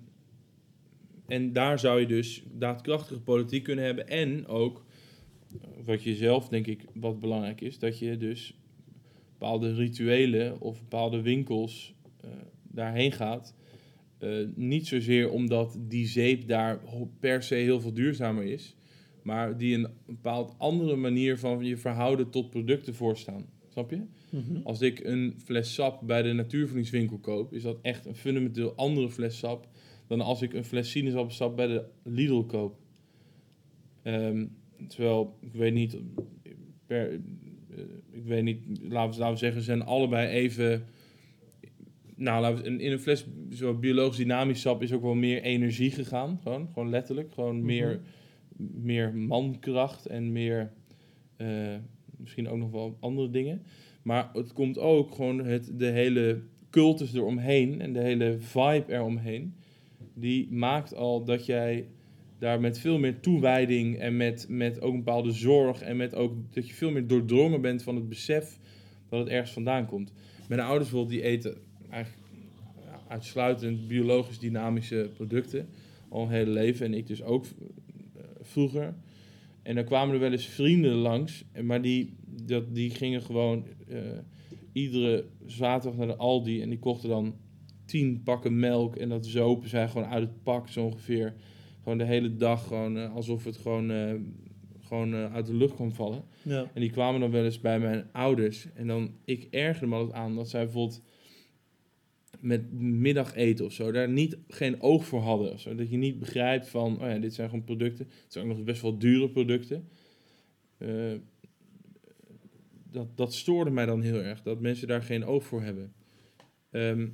en daar zou je dus daadkrachtige politiek kunnen hebben. En ook, wat je zelf denk ik wat belangrijk is, dat je dus bepaalde rituelen of bepaalde winkels eh, daarheen gaat. Eh, niet zozeer omdat die zeep daar per se heel veel duurzamer is, maar die een bepaald andere manier van je verhouden tot producten voorstaan. Snap je? Mhm. Als ik een fles sap bij de natuurvoedingswinkel koop, is dat echt een fundamenteel andere fles sap dan als ik een fles sinaasappelsap bij de Lidl koop. Ehm, terwijl, ik weet niet, per, eh, ik weet niet, laten we, laten we zeggen, ze zijn allebei even, nou, in een fles zo biologisch dynamisch sap is ook wel meer energie gegaan, gewoon, gewoon letterlijk, gewoon Mhm. meer, meer mankracht en meer, eh, misschien ook nog wel andere dingen. Maar het komt ook gewoon het, de hele cultus eromheen en de hele vibe eromheen. Die maakt al dat jij daar met veel meer toewijding en met, met ook een bepaalde zorg en met ook dat je veel meer doordrongen bent van het besef dat het ergens vandaan komt. Mijn ouders bijvoorbeeld, die eten eigenlijk uitsluitend biologisch dynamische producten al een hele leven en ik dus ook eh, vroeger. En dan kwamen er wel eens vrienden langs, maar die, dat, die gingen gewoon eh, iedere zaterdag naar de Aldi en die kochten dan tien pakken melk en dat zopen zij gewoon uit het pak zo ongeveer. Gewoon de hele dag, gewoon eh, alsof het gewoon, gewoon uit de lucht kwam vallen. Ja. En die kwamen dan wel eens bij mijn ouders. En dan, ik ergerde me altijd aan dat zij bijvoorbeeld met middageten of zo, daar niet, geen oog voor hadden. Of zo. Dat je niet begrijpt van, oh ja, dit zijn gewoon producten. Het zijn ook nog best wel dure producten. Eh, dat, dat stoorde mij dan heel erg, dat mensen daar geen oog voor hebben. Ehm,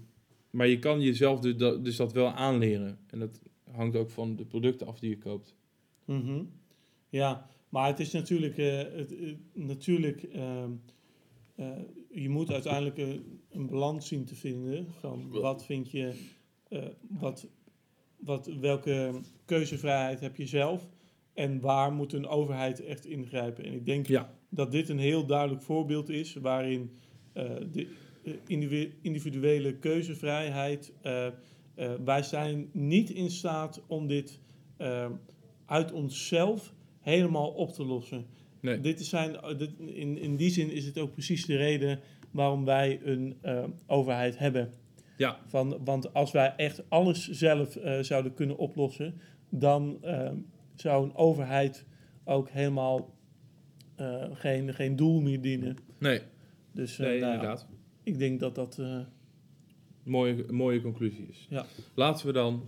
maar je kan jezelf dus dat, dus dat wel aanleren. En dat hangt ook van de producten af die je koopt. Mhm. Ja, maar het is natuurlijk, eh, het, eh, natuurlijk ehm, eh, je moet uiteindelijk een, balans zien te vinden van wat vind je, eh, wat, wat, welke keuzevrijheid heb je zelf en waar moet een overheid echt ingrijpen. En ik denk Ja. dat dit een heel duidelijk voorbeeld is waarin eh, de eh, individu- individuele keuzevrijheid, eh, wij zijn niet in staat om dit uit onszelf helemaal op te lossen. Nee. Dit zijn, dit, in, in die zin is het ook precies de reden waarom wij een eh, overheid hebben. Ja. Van, want als wij echt alles zelf eh, zouden kunnen oplossen, dan eh, zou een overheid ook helemaal eh, geen, geen doel meer dienen. Nee, Dus nee nou, inderdaad. ik denk dat dat. eh, Mooie, mooie conclusie is. Ja. Laten we dan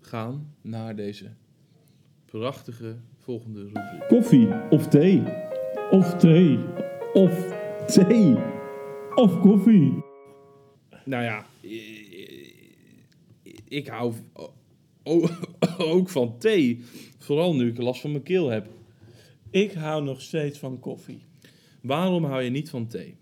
gaan naar deze prachtige volgende rubriek. Koffie of thee? Of thee? Of thee? Of koffie? Nou ja, ik hou ook van thee. Vooral nu ik last van mijn keel heb. ik hou nog steeds van koffie. Waarom hou je niet van thee?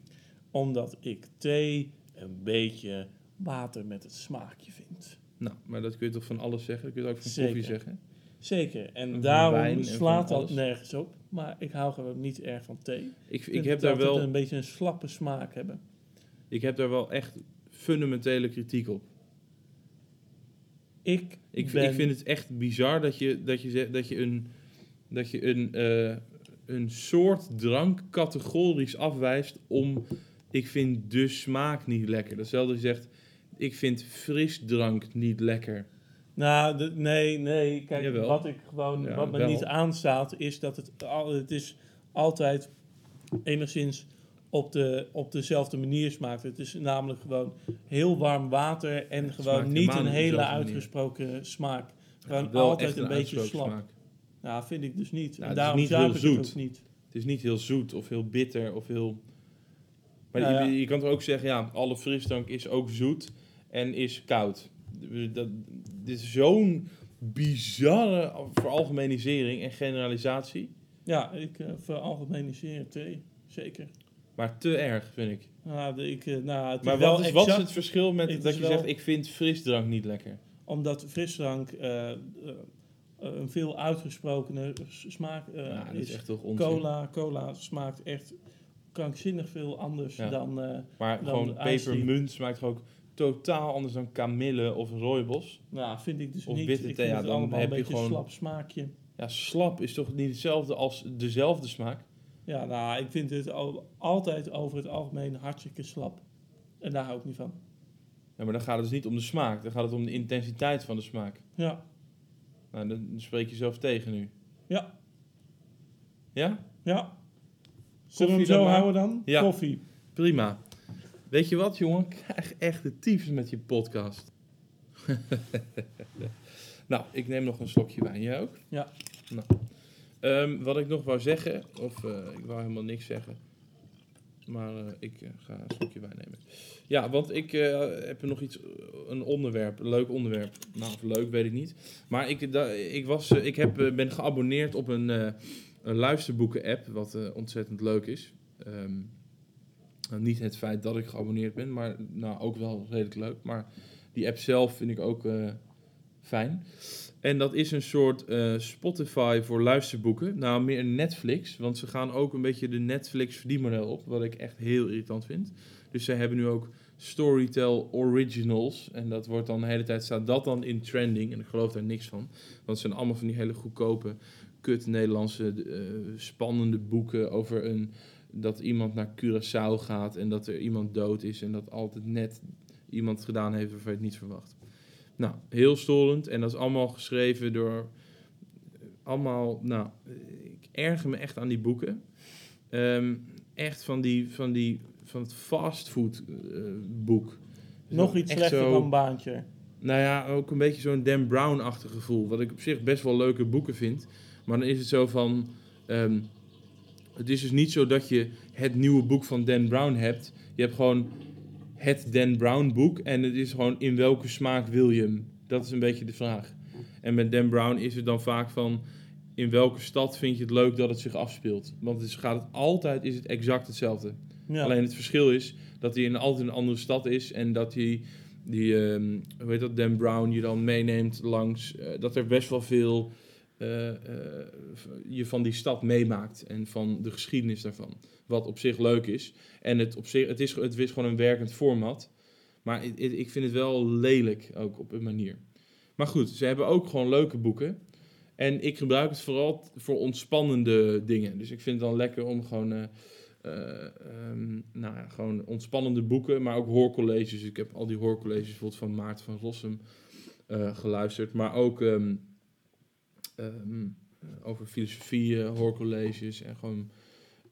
Omdat ik thee een beetje water met het smaakje vind. Nou, maar dat kun je toch van alles zeggen? Dat kun je ook van Zeker. koffie zeggen? Zeker. En daarom slaat dat nergens op. Maar ik hou gewoon niet erg van thee. Ik, ik, heb daar wel, een beetje een slappe smaak hebben. ik heb daar wel echt fundamentele kritiek op. Ik, Ik, ben, ik vind het echt bizar dat je, dat je, dat je een, dat je een, eh, een soort drank categorisch afwijst om... Ik vind de smaak niet lekker. Datzelfde als je zegt, ik vind frisdrank niet lekker. Nou, de- nee, nee. Kijk, Jawel. wat ik gewoon, Ja, wat me wel. niet aanstaat, is dat het, al, het is altijd enigszins op, de, op dezelfde manier smaakt. Het is namelijk gewoon heel warm water en het gewoon niet een hele manier. uitgesproken smaak. Gewoon altijd een, beetje slap. smaak. Nou, vind ik dus niet. Nou, en het is daarom niet heel ik het zoet. ook niet. Het is niet heel zoet of heel bitter of heel... Maar Nou je, je kan toch ook zeggen, ja, alle frisdrank is ook zoet en is koud. Dat, dit is zo'n bizarre veralgemenisering en generalisatie. Ja, ik uh, veralgemeniseer thee. Zeker. Maar te erg, vind ik. Nou, ik, eh, nou, het Maar wel wat is, wat is het verschil met het dat je wel- zegt, ik vind frisdrank niet lekker? Omdat frisdrank eh, eh, een veel uitgesprokener smaak eh, ja, dat is. is echt toch onzin. Cola, cola smaakt echt krankzinnig veel anders Ja. dan... eh, maar dan gewoon pepermunt smaakt ook totaal anders dan kamille of rooibos. nou, vind ik dus Of niet. witte ik thee, vind ja, het dan heb een je beetje gewoon- slap smaakje. Ja, slap is toch niet hetzelfde als dezelfde smaak? Ja, nou, ik vind het al, altijd over het algemeen hartstikke slap. En daar hou ik niet van. Ja, maar dan gaat het dus niet om de smaak, dan gaat het om de intensiteit van de smaak. Ja, Nou, dan spreek je zelf tegen nu. ja, Ja? ja. Zullen we hem zo houden dan? Ja. Koffie. Prima. Weet je wat, jongen? Krijg echt de tyfus met je podcast. *laughs* nou, ik neem nog een slokje wijn. Jij ook? Ja. Nou. Ehm, wat ik nog wou zeggen, of eh, ik wou helemaal niks zeggen. Maar eh, ik eh, ga een slokje wijn nemen. Ja, want ik heb er nog iets, een onderwerp, een leuk onderwerp. Nou, of leuk, weet ik niet. Maar ik, da, ik, was, ik heb, ben geabonneerd op een, een luisterboeken-app, wat ontzettend leuk is. Ehm, nou, niet het feit dat ik geabonneerd ben, maar nou, ook wel redelijk leuk. Maar die app zelf vind ik ook eh, fijn. En dat is een soort eh, Spotify voor luisterboeken. Nou, meer Netflix. Want ze gaan ook een beetje de Netflix verdienmodel op. Wat ik echt heel irritant vind. Dus zij hebben nu ook Storytel Originals. En dat wordt dan de hele tijd, staat dat dan in trending. En ik geloof daar niks van. Want het zijn allemaal van die hele goedkope, kut Nederlandse, eh, spannende boeken over een, dat iemand naar Curaçao gaat. En dat er iemand dood is. En dat altijd net iemand het gedaan heeft waarvan je het niet verwacht. Nou, heel storend. En dat is allemaal geschreven door... Allemaal, nou, ik erger me echt aan die boeken. Ehm, echt van die, van die, van het fastfood eh, boek. Nog iets echt slechter zo- dan Baantje. nou ja, ook een beetje zo'n Dan Brown-achtig gevoel. Wat ik op zich best wel leuke boeken vind. Maar dan is het zo van... ehm, het is dus niet zo dat je het nieuwe boek van Dan Brown hebt. Je hebt gewoon het Dan Brown boek. En het is gewoon in welke smaak wil je hem? Dat is een beetje de vraag. En met Dan Brown is het dan vaak van... in welke stad vind je het leuk dat het zich afspeelt. Want het is, gaat het altijd is het exact hetzelfde. Ja. Alleen het verschil is dat hij in altijd een andere stad is en dat hij die, ehm hoe heet dat, Dan Brown je dan meeneemt langs, eh, dat er best wel veel eh, eh, je van die stad meemaakt en van de geschiedenis daarvan. Wat op zich leuk is. En het, op zich, het, is, het is gewoon een werkend format. Maar ik, vind het wel lelijk ook op een manier. Maar goed, ze hebben ook gewoon leuke boeken. En ik gebruik het vooral voor ontspannende dingen. Dus ik vind het dan lekker om gewoon, eh, eh, ehm, nou ja, gewoon ontspannende boeken, maar ook hoorcolleges. Ik heb al die hoorcolleges bijvoorbeeld van Maarten van Rossum geluisterd. Maar ook ehm, ehm, eh, over filosofie, eh, hoorcolleges en gewoon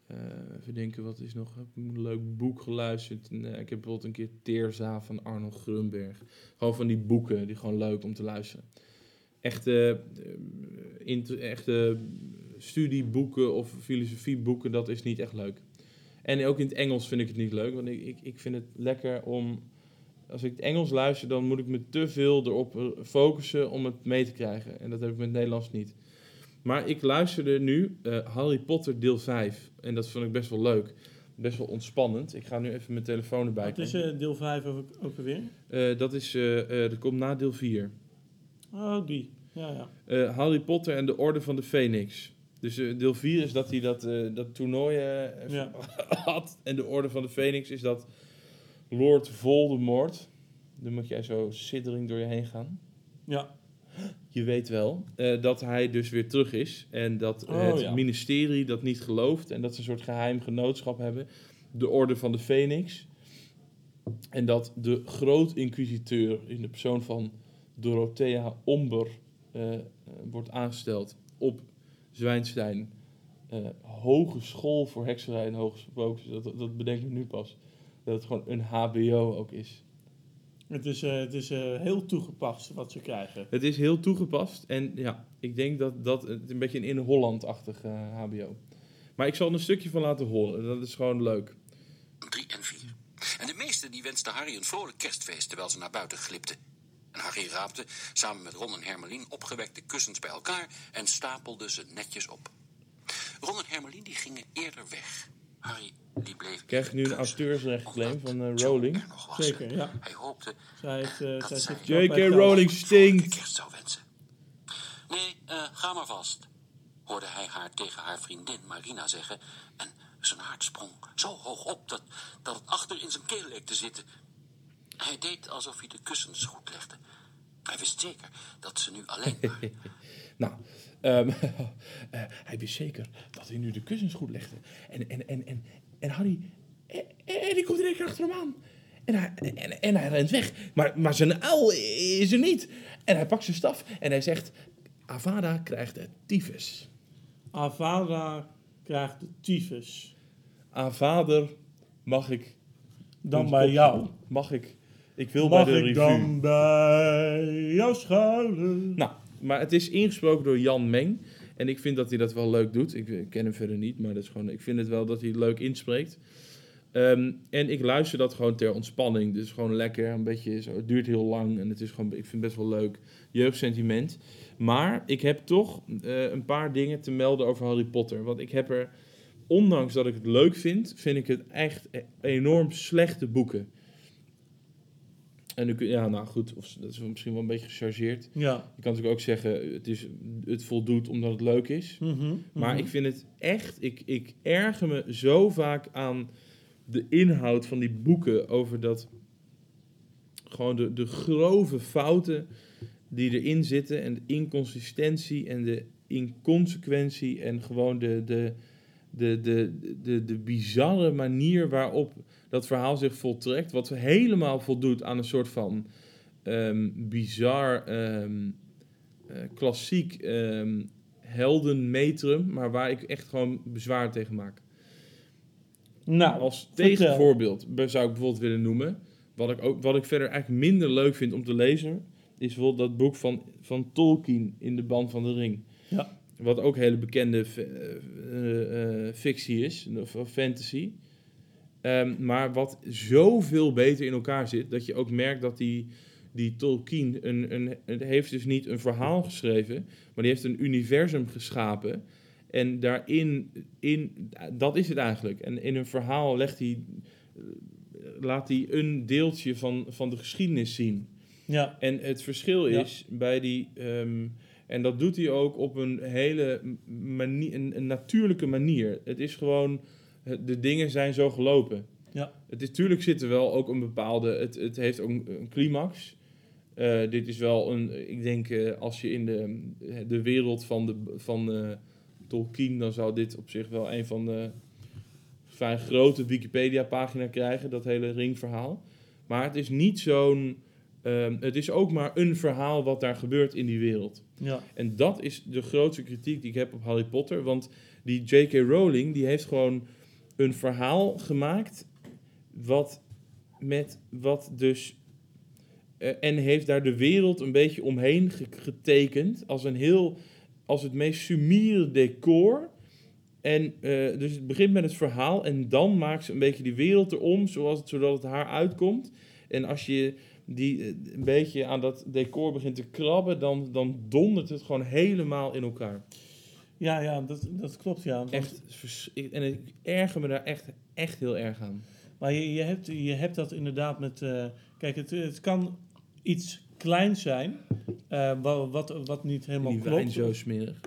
eh, even denken, wat is nog? Heb een leuk boek geluisterd? Nee, ik heb bijvoorbeeld een keer Teerza van Arnold Grunberg. Gewoon van die boeken, die gewoon leuk om te luisteren. Echte, int- echte studieboeken of filosofieboeken, dat is niet echt leuk. En ook in het Engels vind ik het niet leuk, want ik, ik, ik vind het lekker om... Als ik het Engels luister, dan moet ik me te veel erop focussen om het mee te krijgen. En dat heb ik met het Nederlands niet. Maar ik luisterde nu eh, Harry Potter deel 5. En dat vond ik best wel leuk. Best wel ontspannend. Ik ga nu even mijn telefoon erbij Wat is eh, deel 5 ook, ook alweer? Eh, dat is, dat komt na deel 4. Oh, die. Ja, ja. Harry Potter en de Orde van de Phoenix. Dus deel 4 is dat hij dat, dat toernooi Ja. *laughs* had. En de Orde van de Phoenix is dat Lord Voldemort. Dan moet jij zo siddering door je heen gaan. Ja. Je weet wel eh, dat hij dus weer terug is. En dat Oh, het ja. ministerie dat niet gelooft. En dat ze een soort geheim genootschap hebben. De Orde van de Phoenix. En dat de groot-inquisiteur in de persoon van Dorothea Omber eh, eh, wordt aangesteld op Zwijnstein. Eh, hogeschool voor hekserij en hogesproken. Dat, dat bedenk ik nu pas. Dat het gewoon een HBO ook is. Het is, eh, het is eh, heel toegepast wat ze krijgen. Het is heel toegepast en ja, ik denk dat dat het een beetje een in Holland-achtig eh, HBO. Maar ik zal er een stukje van laten horen. Dat is gewoon leuk. 3 en 4. En de meesten die wensten Harry een vrolijk kerstfeest terwijl ze naar buiten glipten. En Harry raapte samen met Ron en Hermelien opgewekte kussens bij elkaar en stapelde ze netjes op. Ron en Hermelien die gingen eerder weg. Harry die bleef. Krijg nu een auteursrechtclaim van eh, Rowling? er. Zeker, ja. Hij hoopte Zij, heeft, eh, dat zij zit J.K. Rowling stinkt. kerst zou wensen. Nee, eh, ga maar vast, hoorde hij haar tegen haar vriendin Marina zeggen. En zijn hart sprong zo hoog op dat, dat het achter in zijn keel leek te zitten. Hij deed alsof hij de kussens goed legde. Hij wist zeker dat ze nu alleen *laughs* waren. Nou, ehm, *laughs* eh, hij wist zeker dat hij nu de kussens goed legde. En, en, en, en, en Harry, en, en die komt in één keer achter hem aan. En hij, en, en hij rent weg. Maar, maar zijn uil is er niet. En hij pakt zijn staf en hij zegt, Avada krijgt de tyfus. Avada krijgt de tyfus. Avader, mag ik... Dan bij jou. Mag ik... Ik wil Mag bij de ik revue. dan bij jou schuilen? Nou, maar het is ingesproken door Jan Meng. En ik vind dat hij dat wel leuk doet. Ik ken hem verder niet, maar dat is gewoon, ik vind het wel dat hij leuk inspreekt. Ehm, en ik luister dat gewoon ter ontspanning. Dus gewoon lekker, een beetje zo. Het duurt heel lang en het is gewoon, ik vind het best wel leuk. Jeugdsentiment. Maar ik heb toch eh, een paar dingen te melden over Harry Potter. Want ik heb er, ondanks dat ik het leuk vind, vind ik het echt e- enorm slechte boeken. En nu kun ja, nou goed, of, dat is misschien wel een beetje gechargeerd. Ja. Je kan natuurlijk ook zeggen, het, is, het voldoet omdat het leuk is. Mhm, Maar mhm. ik vind het echt, ik, ik erger me zo vaak aan de inhoud van die boeken over dat, gewoon de, de grove fouten die erin zitten en de inconsistentie en de inconsequentie en gewoon de, de, de, de, de, de bizarre manier waarop dat verhaal zich voltrekt, wat helemaal voldoet aan een soort van ehm, bizar, ehm, eh, klassiek ehm, heldenmetrum, maar waar ik echt gewoon bezwaar tegen maak. Nou, Als tegenvoorbeeld be- zou ik bijvoorbeeld willen noemen, wat ik, ook, wat ik verder eigenlijk minder leuk vind om te lezen, is bijvoorbeeld dat boek van, van Tolkien in de Band van de Ring. Ja. Wat ook hele bekende eh, eh, eh, fictie is, of of fantasy. Ehm, maar wat zoveel beter in elkaar zit, dat je ook merkt dat hij die Tolkien een, een, een- heeft dus niet een verhaal geschreven, maar die heeft een universum geschapen. En daarin, in, dat is het eigenlijk. En in een verhaal legt hij, laat hij een deeltje van, van de geschiedenis zien. Ja, En het verschil Ja. is bij die. ehm, en dat doet hij ook op een hele manier, een, een natuurlijke manier. Het is gewoon. De dingen zijn zo gelopen. Ja. Het is, tuurlijk zit er wel ook een bepaalde. Het, het heeft ook een, een climax. Eh, dit is wel een. Ik denk eh, als je in de, de wereld van, de, van eh, Tolkien. dan zou dit op zich wel een van de. vrij grote Wikipedia-pagina krijgen. Dat hele ringverhaal. Maar het is niet zo'n. ehm, het is ook maar een verhaal wat daar gebeurt in die wereld. Ja, En dat is de grootste kritiek die ik heb op Harry Potter. Want die J.K. Rowling die heeft gewoon een verhaal gemaakt. Wat met wat dus. eh, en heeft daar de wereld een beetje omheen ge- getekend. Als een heel. Als het meest sumiere decor. En eh, dus het begint met het verhaal. En dan maakt ze een beetje die wereld erom. Zoals het, zodat het haar uitkomt. En als je die eh, een beetje aan dat decor begint te krabben, dan, dan dondert het gewoon helemaal in elkaar. ja, ja dat, dat klopt, ja. Want- Echt, en ik erger me daar echt, echt heel erg aan. Maar je, je, hebt, je hebt dat inderdaad met... eh, kijk, het, het kan iets kleins zijn, eh, wa- wat, wat niet helemaal Die klopt. wijn zo smerig.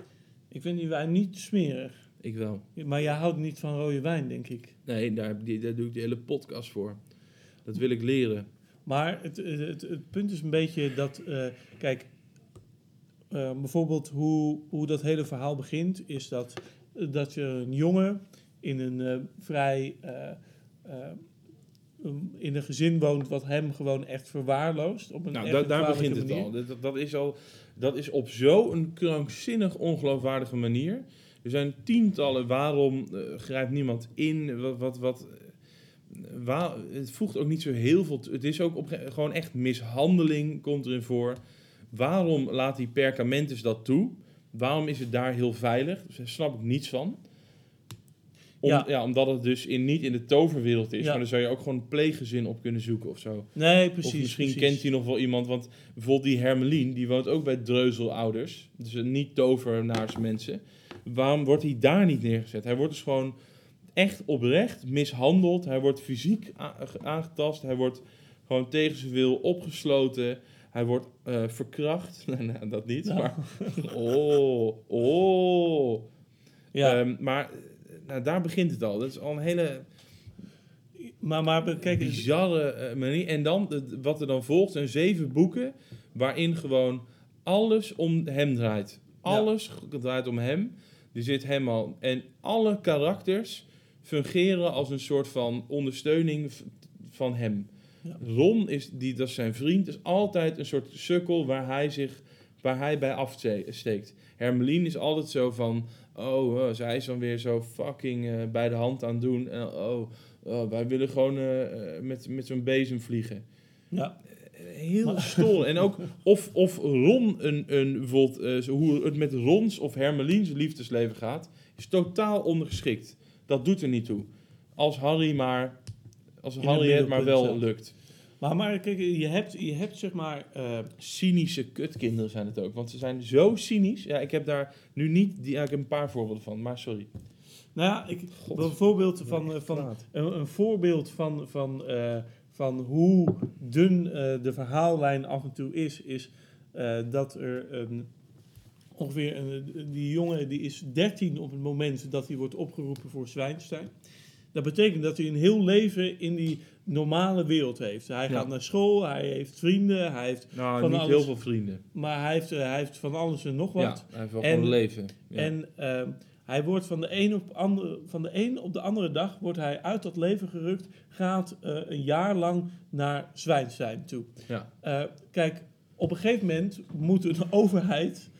Ik vind die wijn niet smerig. Ik wel. Maar jij houdt niet van rode wijn, denk ik. Nee, daar, die, daar doe ik de hele podcast voor. Dat wil ik leren. Maar het, het, het, punt is een beetje dat, eh, kijk, eh, bijvoorbeeld hoe, hoe dat hele verhaal begint, is dat, dat je een jongen in een eh, vrij, um, in een gezin woont wat hem gewoon echt verwaarloost. Op een Nou, da- daar begint het al. Dat, dat, is al. dat is op zo'n krankzinnig ongeloofwaardige manier. Er zijn tientallen. Waarom grijpt niemand in? Wat, wat, wat, waar, het voegt ook niet zo heel veel. Het is ook op, gewoon echt mishandeling komt erin voor. Waarom laat die Perkamentus dat toe? Waarom is het daar heel veilig? Daar snap ik niets van. Om, Ja. ja. omdat het dus in, niet in de toverwereld is. Ja. Maar dan zou je ook gewoon een pleeggezin op kunnen zoeken of zo. Nee, precies. of misschien precies. kent hij nog wel iemand, want bijvoorbeeld die Hermelien, die woont ook bij Dreuzelouders. Dus een niet tovenaars mensen. Waarom wordt hij daar niet neergezet? Hij wordt dus gewoon echt oprecht mishandeld. Hij wordt fysiek aangetast. Hij wordt gewoon tegen zijn wil opgesloten. Hij wordt eh, verkracht. *laughs* nou, dat niet, Ja. maar... *laughs* Oh, oh. Ja, Ehm, maar nou, daar begint het al. Dat is al een hele maar, maar kijk, bizarre eh, manier. En dan, eh, wat er dan volgt, zijn zeven boeken waarin gewoon alles om hem draait. Alles draait om hem. Er zit hem al. En alle karakters fungeren als een soort van ondersteuning van hem. Ja. Ron is, die, dat is zijn vriend, is altijd een soort sukkel waar hij zich waar hij bij afsteekt. Hermelien is altijd zo van, oh, oh, zij is dan weer zo fucking eh, bij de hand aan het doen. En, oh, oh, wij willen gewoon eh, eh, met, met zo'n bezem vliegen. ja, Heel stom. En ook *laughs* of, of Ron een, een bijvoorbeeld, hoe het met Rons of Hermeliens liefdesleven gaat, is totaal ondergeschikt. Dat doet er niet toe. Als Harry maar, als het Harry het maar wel lukt. maar, maar kijk, je hebt, je hebt zeg maar... eh, Cynische kutkinderen zijn het ook. Want ze zijn zo cynisch. Ja, ik heb daar nu niet, die, ja, ik heb een paar voorbeelden van, maar sorry. nou ja, ik, God. bijvoorbeeld van, eh, van een, een voorbeeld van, van, eh, van hoe dun eh, de verhaallijn af en toe is, is eh, dat er een, ongeveer een, die jongen die is 13 op het moment dat hij wordt opgeroepen voor Zwijnstein. Dat betekent dat hij een heel leven in die normale wereld heeft. Hij Ja. gaat naar school, hij heeft vrienden, hij heeft, Nou, Van niet alles. heel veel vrienden. maar hij heeft, hij heeft van alles en nog wat. Ja, hij heeft wel En- gewoon leven. Ja. En ehm, hij wordt van de, een op andere, van de een op de andere dag wordt hij uit dat leven gerukt, gaat eh, een jaar lang naar Zwijnstein toe. ja. Eh, kijk, op een gegeven moment moet een *laughs* overheid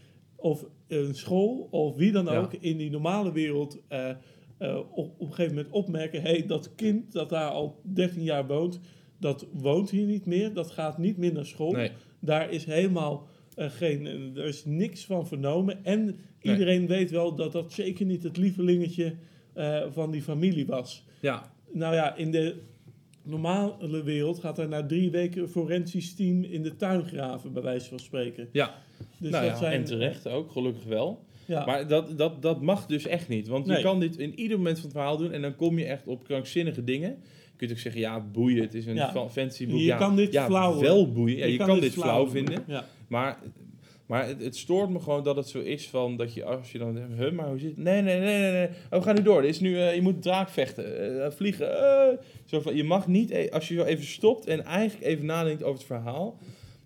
of een school of wie dan Ja. ook in die normale wereld eh, eh, op, op een gegeven moment opmerken: hé, hey, dat kind dat daar al 13 jaar woont, dat woont hier niet meer, dat gaat niet meer naar school. Nee. Daar is helemaal eh, geen, er is niks van vernomen. En iedereen weet wel dat dat zeker niet het lievelingetje van die familie was. Ja. Nou ja, in de normale wereld gaat er na drie weken een forensisch team in de tuin graven, bij wijze van spreken. Ja, Dus nou dat ja, zijn, en terecht ook, gelukkig wel. Ja, Maar dat, dat, dat mag dus echt niet. Want je kan dit in ieder moment van het verhaal doen en dan kom je echt op krankzinnige dingen. Je kunt ook zeggen, ja, boeien, het is een Ja. fa- fancy boek. Je ja, kan dit ja, flauw- wel boeien. Ja, je, kan, dit flauw vinden. Maar, maar het, het stoort me gewoon dat het zo is van dat je als je dan huh, maar hoe zit het? Nee, nee, nee, nee, nee. Oh, we gaan nu door. Dit is nu, eh, je moet draak vechten, eh, vliegen. eh. Zo van, je mag niet, e- als je zo even stopt en eigenlijk even nadenkt over het verhaal,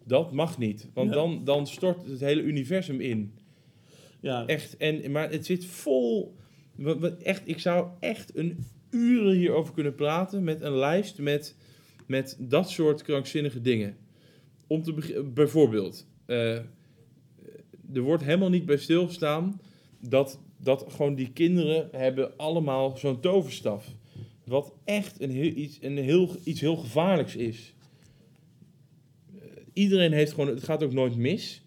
dat mag niet. Want Ja. dan, dan stort het hele universum in. Ja. Echt, en, maar het zit vol. Echt, ik zou echt een uren hierover kunnen praten met een lijst met, met dat soort krankzinnige dingen. Om te beginnen, bijvoorbeeld, eh, er wordt helemaal niet bij stilgestaan dat, dat gewoon die kinderen hebben allemaal zo'n toverstaf. Wat echt een heel, iets, een heel, iets heel gevaarlijks is. Iedereen heeft gewoon, het gaat ook nooit mis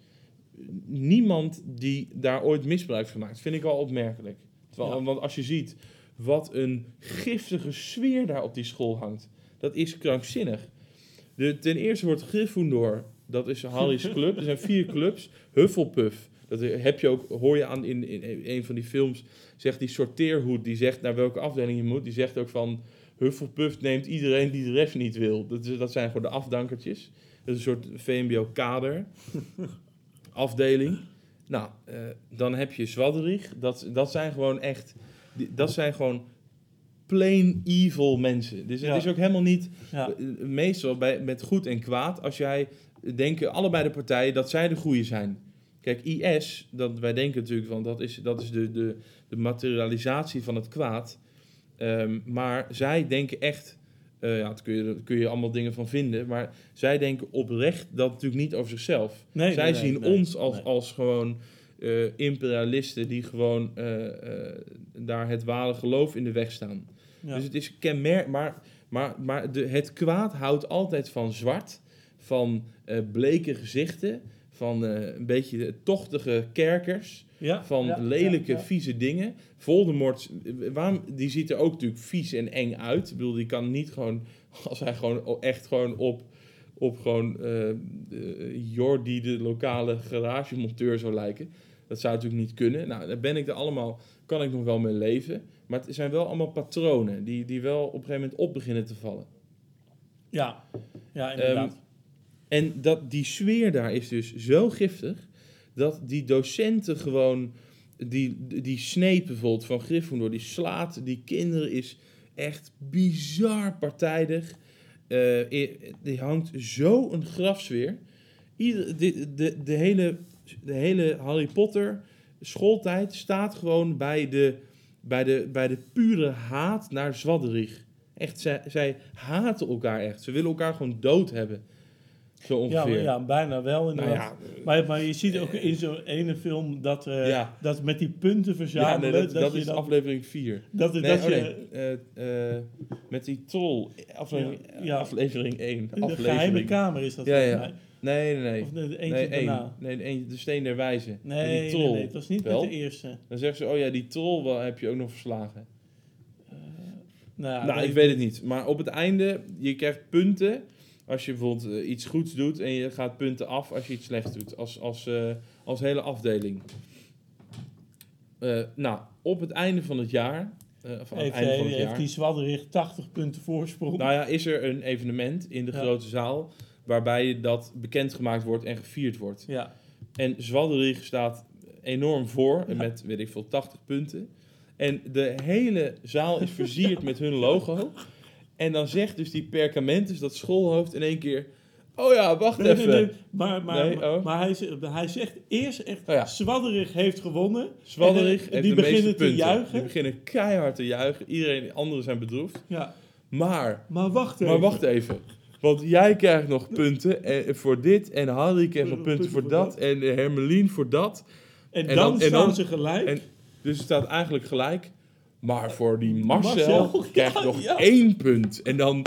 niemand die daar ooit misbruik van maakt. Vind ik al opmerkelijk. Terwijl, Ja. Want als je ziet wat een giftige sfeer daar op die school hangt. Dat is krankzinnig. De, ten eerste wordt Gryffindor, dat is Harry's *laughs* club. Er zijn vier clubs. Hufflepuff, dat heb je ook, hoor je aan in, in een van die films, zegt die sorteerhoed, die zegt naar welke afdeling je moet. Die zegt ook van, Hufflepuff neemt iedereen die de rest niet wil. Dat, is, dat zijn gewoon de afdankertjes. Dat is een soort VMBO-kader *laughs* afdeling. Nou, eh, dan heb je Zwadderich. Dat, dat zijn gewoon echt... Dat zijn gewoon plain evil mensen. Dus Ja. het is ook helemaal niet... Ja. eh, Meestal bij, met goed en kwaad, als jij... Denken allebei de partijen dat zij de goede zijn. Kijk, IS, dat, wij denken natuurlijk van... Dat is, dat is de, de, de materialisatie van het kwaad. Ehm, maar zij denken echt... eh, ja, daar kun je, kun je allemaal dingen van vinden. Maar zij denken oprecht dat natuurlijk niet over zichzelf. Nee, Zij nee, zien nee, ons als, als gewoon eh, imperialisten die gewoon eh, daar het ware geloof in de weg staan. Ja. Dus het is kenmerk, maar, maar, maar de, het kwaad houdt altijd van zwart, van bleke gezichten, van eh, een beetje tochtige kerkers, ja, van ja, lelijke, ja, ja. vieze dingen. Voldemort, eh, waarom, die ziet er ook natuurlijk vies en eng uit. Ik bedoel, die kan niet gewoon, *laughs* als hij gewoon echt gewoon op, op gewoon eh, eh, Jordi, de lokale garagemonteur zou lijken. Dat zou natuurlijk niet kunnen. Nou, daar ben ik er allemaal, kan ik nog wel mee leven. Maar het zijn wel allemaal patronen die, die wel op een gegeven moment op beginnen te vallen. Ja, ja inderdaad. Ehm, En dat, die sfeer daar is dus zo giftig, dat die docenten gewoon, die, die Snape bijvoorbeeld van Gryffindor, die slaat die kinderen, is echt bizar partijdig. I- die hangt zo een grafsfeer. Ieder, de, de, de, hele, de hele Harry Potter schooltijd staat gewoon bij de, bij de, bij de pure haat naar Zwadderich. Echt, zij, zij haten elkaar echt. Ze willen elkaar gewoon dood hebben. Zo ja, ongeveer. maar ja, bijna wel nou inderdaad. ja, Maar, maar je ziet ook in zo'n ene film dat, eh, Ja. dat met die punten ja verzamelen. nee, dat, is aflevering 4. dat, Nee, dat oh je nee, eh, eh, met die troll. Aflevering, Ja, ja. aflevering 1. de Aflevering. geheime kamer is dat Ja, ja. mij. Nee, nee, nee. Of de, de eentje nee, daarna. Nee, de, de steen der wijzen. Met Nee, die nee, troll. nee, het was niet Wel? met de eerste. Dan zeggen ze, oh ja, die troll wel, heb je ook nog verslagen. Nou, ja, nou, ik weet het niet. Maar op het einde, je krijgt punten als je bijvoorbeeld eh, iets goeds doet en je gaat punten af als je iets slechts doet. Als, als, eh, als hele afdeling. Eh, nou, op het einde van het jaar, of aan het Heeft, einde van het heeft jaar, die Zwadderich 80 punten voorsprong. nou ja, is er een evenement in de Ja. grote zaal waarbij dat bekendgemaakt wordt en gevierd wordt. ja. En Zwadderich staat enorm voor, Ja. met weet ik veel, 80 punten. En de hele zaal is versierd *laughs* met hun logo. En dan zegt dus die perkamentus, dat schoolhoofd, in één keer... Oh ja, wacht Nee, nee, even. nee, maar, maar, Nee, maar, oh. maar hij, zegt- hij zegt eerst echt, Oh ja. Zwadderich heeft gewonnen. Zwadderich En, die beginnen te juichen. Die beginnen keihard te juichen. Iedereen, anderen zijn bedroefd. Ja, Maar, maar wacht even. maar wacht even. Want jij krijgt nog punten eh, voor dit. En Harry krijgt nog punten voor dat. En eh, Hermelien voor dat. En, en dan, dan- en staan dan- ze gelijk. En dus het staat eigenlijk gelijk. Maar voor die Marcel, Marcel, krijgt ja, nog ja. één punt. En dan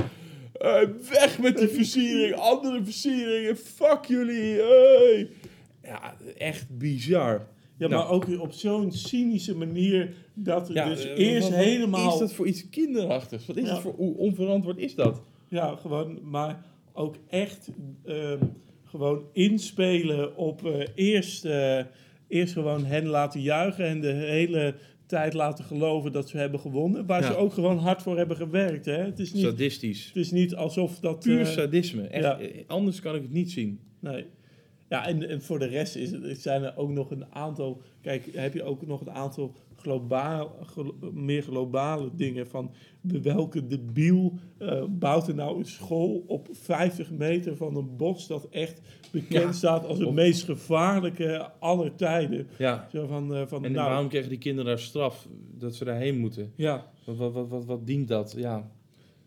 eh, weg met die versiering. Andere versieringen. Fuck jullie. hey. Ja, echt bizar. ja, nou. maar ook weer op zo'n cynische manier dat er Ja, dus eh, eerst wat- helemaal... is dat voor iets kinderachtigs? Wat is dat voor, hoe onverantwoord is dat? Ja, gewoon, maar ook echt ehm, gewoon inspelen op eh, eerst, eerst gewoon hen laten juichen en de hele tijd laten geloven dat ze hebben gewonnen. Waar Ja. ze ook gewoon hard voor hebben gewerkt. Hè? Het, is niet, Sadistisch. het is niet alsof dat... Puur eh, sadisme. Echt, ja. eh, Anders kan ik het niet zien. Nee. Ja, en, en voor de rest is het, zijn er ook nog een aantal. Kijk, heb je ook nog een aantal globaal, glo- meer globale dingen. Van welke debiel eh, bouwt er nou een school op 50 meter van een bos dat echt bekend Ja. staat als het Of- meest gevaarlijke aller tijden. Ja. Zo van, eh, van En nou, waarom krijgen die kinderen daar straf? Dat ze daarheen moeten? ja, Wat, wat, wat, wat, wat dient dat? Ja.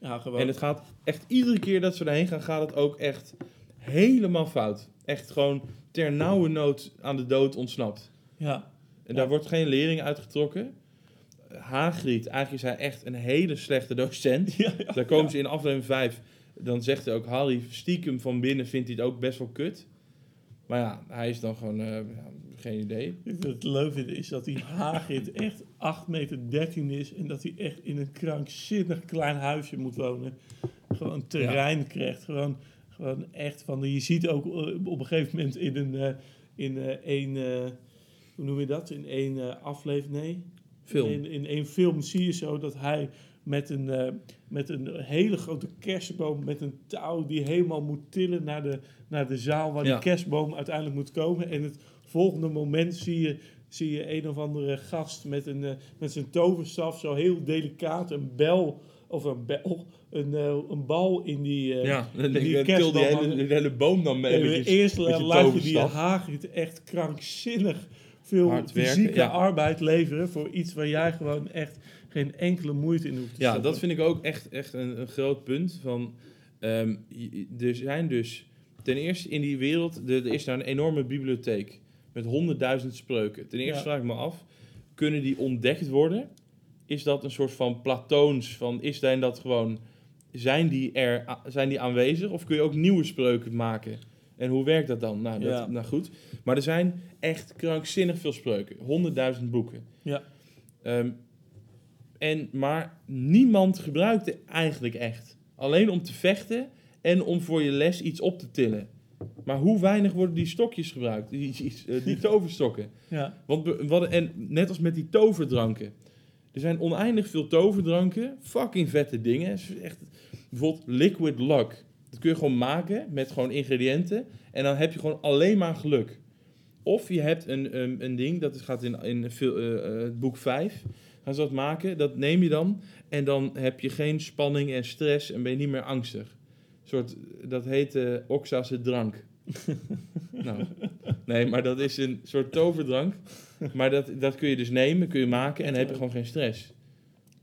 ja, gewoon. En het gaat echt iedere keer dat ze daarheen gaan, gaat het ook echt helemaal fout. Echt gewoon ter nauwe nood aan de dood ontsnapt. ja, En Ja. daar wordt geen lering uitgetrokken. Hagrid, eigenlijk is hij echt een hele slechte docent. *laughs* ja, ja. Daar komen ze in aflevering 5. Dan zegt hij ook, Harry, stiekem van binnen vindt hij het ook best wel kut. Maar ja, hij is dan gewoon, eh, geen idee. Het leuke is dat die Hagrid echt 8 meter 13 is en dat hij echt in een krankzinnig klein huisje moet wonen. Gewoon terrein krijgt. Gewoon, gewoon echt van. Je ziet ook eh, op een gegeven moment in een. eh, in één. hoe noem je dat? In één aflevering. Nee. Film. In, in één film zie je zo dat hij met een, eh, met een hele grote kerstboom. met een touw die helemaal moet tillen naar de, naar de zaal waar Ja. die kerstboom uiteindelijk moet komen. En het volgende moment zie je, zie je een of andere gast met, een, eh, met zijn toverstaf. zo heel delicaat een bel. of een bel. een, eh, een bal in die. eh, ja, die til die kerstboom hele, hele boom dan mee. en met je- eerst met je laat je die. Hagrid echt krankzinnig veel Hard werken, fysieke ja. arbeid leveren voor iets waar jij gewoon echt geen enkele moeite in hoeft te Ja, stoppen. dat vind ik ook echt, echt een, een groot punt. Van, ehm, er zijn dus ten eerste in die wereld, er, er is daar een enorme bibliotheek met honderdduizend spreuken. Ten eerste Ja. vraag ik me af, kunnen die ontdekt worden? Is dat een soort van platoons van, is zijn dat gewoon, zijn die er, zijn die aanwezig? Of kun je ook nieuwe spreuken maken? En hoe werkt dat dan? Nou, dat, Ja. nou goed. Maar er zijn echt krankzinnig veel spreuken. Honderdduizend boeken. Ja. Ehm, en, maar niemand gebruikt het eigenlijk echt. Alleen om te vechten en om voor je les iets op te tillen. Maar hoe weinig worden die stokjes gebruikt? Die, die, eh, die *laughs* toverstokken. Ja, Want, wat, en net als met die toverdranken. Er zijn oneindig veel toverdranken. Fucking vette dingen. Echt, bijvoorbeeld liquid luck. Dat kun je gewoon maken met gewoon ingrediënten. En dan heb je gewoon alleen maar geluk. Of je hebt een, een, een ding, dat gaat in, in veel, eh, eh, het boek 5. Gaan ze dat maken, dat neem je dan. En dan heb je geen spanning en stress en ben je niet meer angstig. Een soort, dat heet eh Oxase drank. *laughs* nou, nee, maar dat is een soort toverdrank. Maar dat, dat kun je dus nemen, kun je maken en dan heb je gewoon geen stress.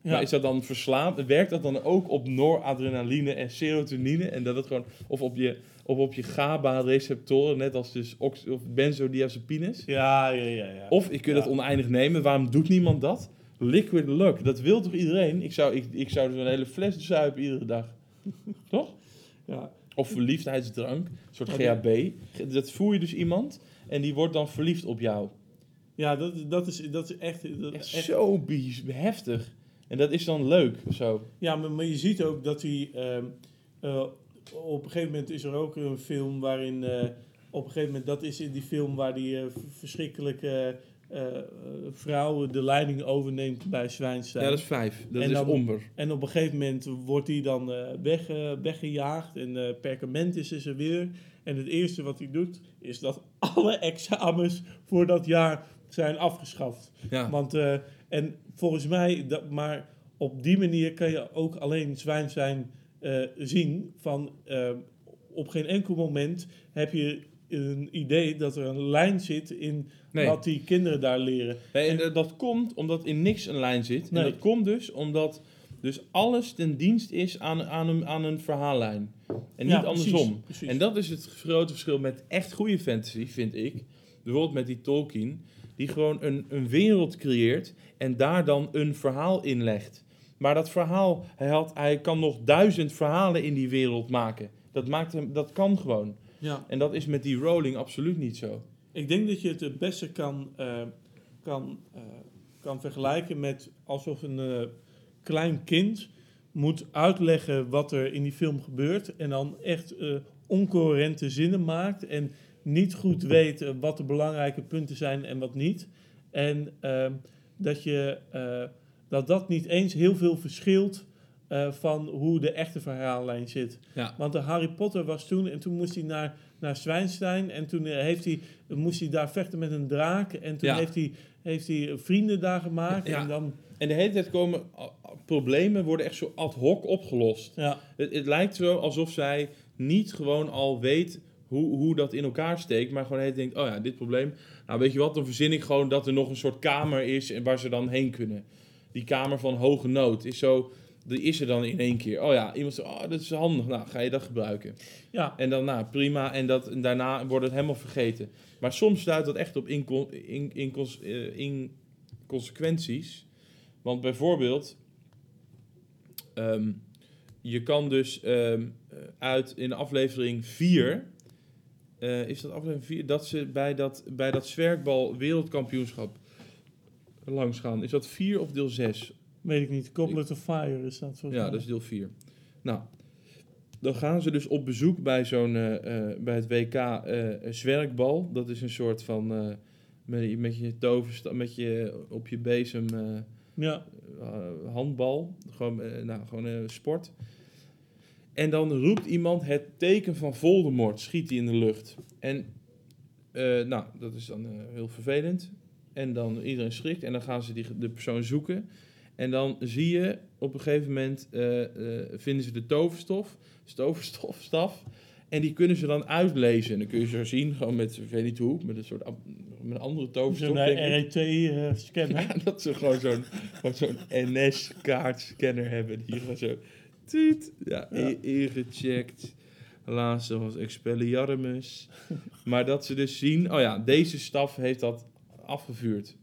ja. Maar is dat dan verslaafd? Werkt dat dan ook op noradrenaline en serotonine? En dat het gewoon, of op je, of op je GABA-receptoren, net als dus ox, of benzodiazepines? ja, ja, ja, ja. Of je kunt Ja. het oneindig nemen. Waarom doet niemand dat? Liquid luck, dat wil toch iedereen? Ik zou, ik, ik zou dus een hele fles zuipen iedere dag. *laughs* toch? ja. Of verliefdheidsdrank, een soort Oh, GHB. Dat voer je dus iemand en die wordt dan verliefd op jou. Ja, dat, dat, is, dat is echt... Dat, Echt echt zo bies- heftig. En dat is dan leuk of zo. Ja, maar, maar je ziet ook dat hij... ehm, eh, op een gegeven moment is er ook een film waarin... eh, op een gegeven moment, dat is in die film waar die eh, verschrikkelijke eh, eh, vrouw de leiding overneemt bij Zwijnstein. Ja, dat is vijf. Dat En is dan- omber. En op een gegeven moment wordt hij dan eh, weg, eh, weggejaagd en perkament is er weer. En het eerste wat hij doet, is dat *laughs* alle examens voor dat jaar zijn afgeschaft. Ja. Want, en volgens mij, dat, maar op die manier kan je ook alleen zwijn zijn eh, zien van op geen enkel moment heb je een idee dat er een lijn zit in Nee. wat die kinderen daar leren. Nee, en dat- dat komt omdat in niks een lijn zit. Nee. En dat komt dus omdat dus alles ten dienst is aan, aan, een, aan een verhaallijn. En niet Ja, precies, andersom. precies. En dat is het grote verschil met echt goede fantasy, vind ik. Bijvoorbeeld met die Tolkien. Die gewoon een, een wereld creëert en daar dan een verhaal in legt. Maar dat verhaal, hij, had, hij kan nog duizend verhalen in die wereld maken. Dat, maakt hem, dat kan gewoon. Ja. En dat is met die Rowling absoluut niet zo. Ik denk dat je het het beste kan, eh, kan, eh, kan vergelijken met alsof een eh, klein kind moet uitleggen wat er in die film gebeurt. En dan echt oncoherente zinnen maakt. En niet goed weet wat de belangrijke punten zijn en wat niet. En ehm, dat, je, dat dat niet eens heel veel verschilt eh, van hoe de echte verhaallijn zit. Ja. Want de Harry Potter was toen en toen moest hij naar, naar Zwijnstein en toen eh, heeft hij, moest hij daar vechten met een draak en toen Ja. heeft, hij, heeft hij vrienden daar gemaakt Ja. en dan, En de hele tijd komen a- problemen worden echt zo ad hoc opgelost. ja, Het, het lijkt zo alsof zij niet gewoon al weet hoe, hoe dat in elkaar steekt, maar gewoon heeft denkt, oh ja, dit probleem. Nou, weet je wat, dan verzin ik gewoon dat er nog een soort kamer is en waar ze dan heen kunnen. Die kamer van hoge nood is zo, die is er dan in één keer. Oh ja, iemand zegt, oh, dat is handig, nou, ga je dat gebruiken. ja, En dan, nou, prima, en, dat, en daarna wordt het helemaal vergeten. Maar soms duidt dat echt op in, incons- eh, inconsequenties. Want bijvoorbeeld, ehm, je kan dus ehm, eh, uit in aflevering 4, is dat aflevering 4, dat ze bij dat, bij dat zwerkbal wereldkampioenschap langs gaan. Is dat 4 of deel 6? Weet ik niet. Goblet of Fire is dat. Ja, dat is deel 4. Nou, dan gaan ze dus op bezoek bij, zo'n, eh, eh, bij het WK eh, zwerkbal. Dat is een soort van met, je- met je toversta met je op je bezem Ja, handbal. Gewoon, nou, gewoon sport. En dan roept iemand het teken van Voldemort, schiet hij in de lucht. En nou, dat is dan heel vervelend. En dan iedereen schrikt en dan gaan ze die, de persoon zoeken. En dan zie je op een gegeven moment eh, eh, vinden ze de toverstof, toverstofstaf. En die kunnen ze dan uitlezen. En dan kun je ze zien, gewoon met, ik weet niet hoe, met een soort met een andere toverstof. zo'n ik. RET-scanner. Ja, dat ze gewoon zo'n zo'n NS-kaartscanner hebben. Die gewoon zo... Tuut, ja, Ja. ingecheckt. Laatste was Expelliarmus. maar dat ze dus zien... Oh ja, deze staf heeft dat afgevuurd.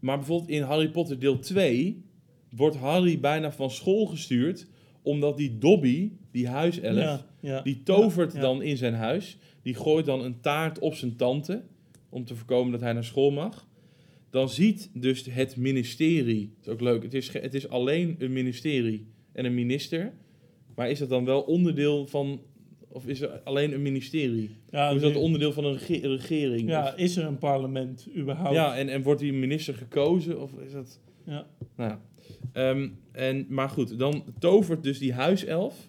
Maar bijvoorbeeld in Harry Potter deel 2... wordt Harry bijna van school gestuurd... omdat die Dobby, die huiself... Ja, ja. Die tovert Ja, dan in zijn huis. Die gooit dan een taart op zijn tante. Om te voorkomen dat hij naar school mag. Dan ziet dus het ministerie. Dat is ook leuk. Het is, het is alleen een ministerie en een minister. Maar is dat dan wel onderdeel van. Of is er alleen een ministerie? Ja, of is dat onderdeel van een rege- regering? ja, Of- is er een parlement überhaupt? ja en, en wordt die minister gekozen? Of is dat. Ja. Nou ja. Ehm, en, maar goed, dan tovert dus die huiself.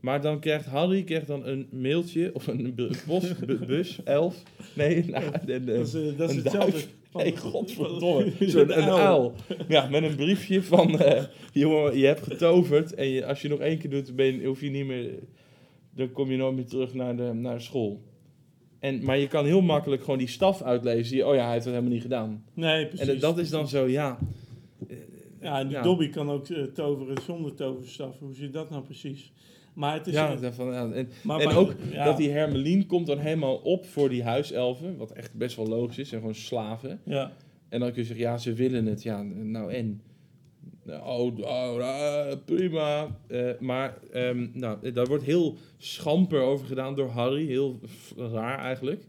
Maar dan krijgt Harry krijgt dan een mailtje of een bu- postbus, elf. Nee, *laughs* nou, een, Dat is, eh, dat is hetzelfde. Nee, godverdomme. *laughs* Zo'n een uil. Ja, met een briefje van... eh, jongen, je hebt getoverd. En je, als je nog één keer doet, ben je, hoef je niet meer... Dan kom je nooit meer terug naar de, naar school. En, maar je kan heel makkelijk gewoon die staf uitlezen. Je, oh ja, hij heeft het helemaal niet gedaan. Nee, precies. En dat is dan zo, ja... Ja, en die Ja. Dobby kan ook eh, toveren zonder toverstaf. Hoe zit dat nou precies? Maar het is... Ja, daarvan, ja. En, maar, en maar- ook ja, dat die Hermelien komt dan helemaal op voor die huiselfen. Wat echt best wel logisch is. En gewoon slaven. Ja, En dan kun je zeggen, ja, ze willen het. Ja, nou en? Nou, Oh, oh, ah, prima. Eh, maar ehm, nou, daar wordt heel schamper over gedaan door Harry. Heel raar eigenlijk.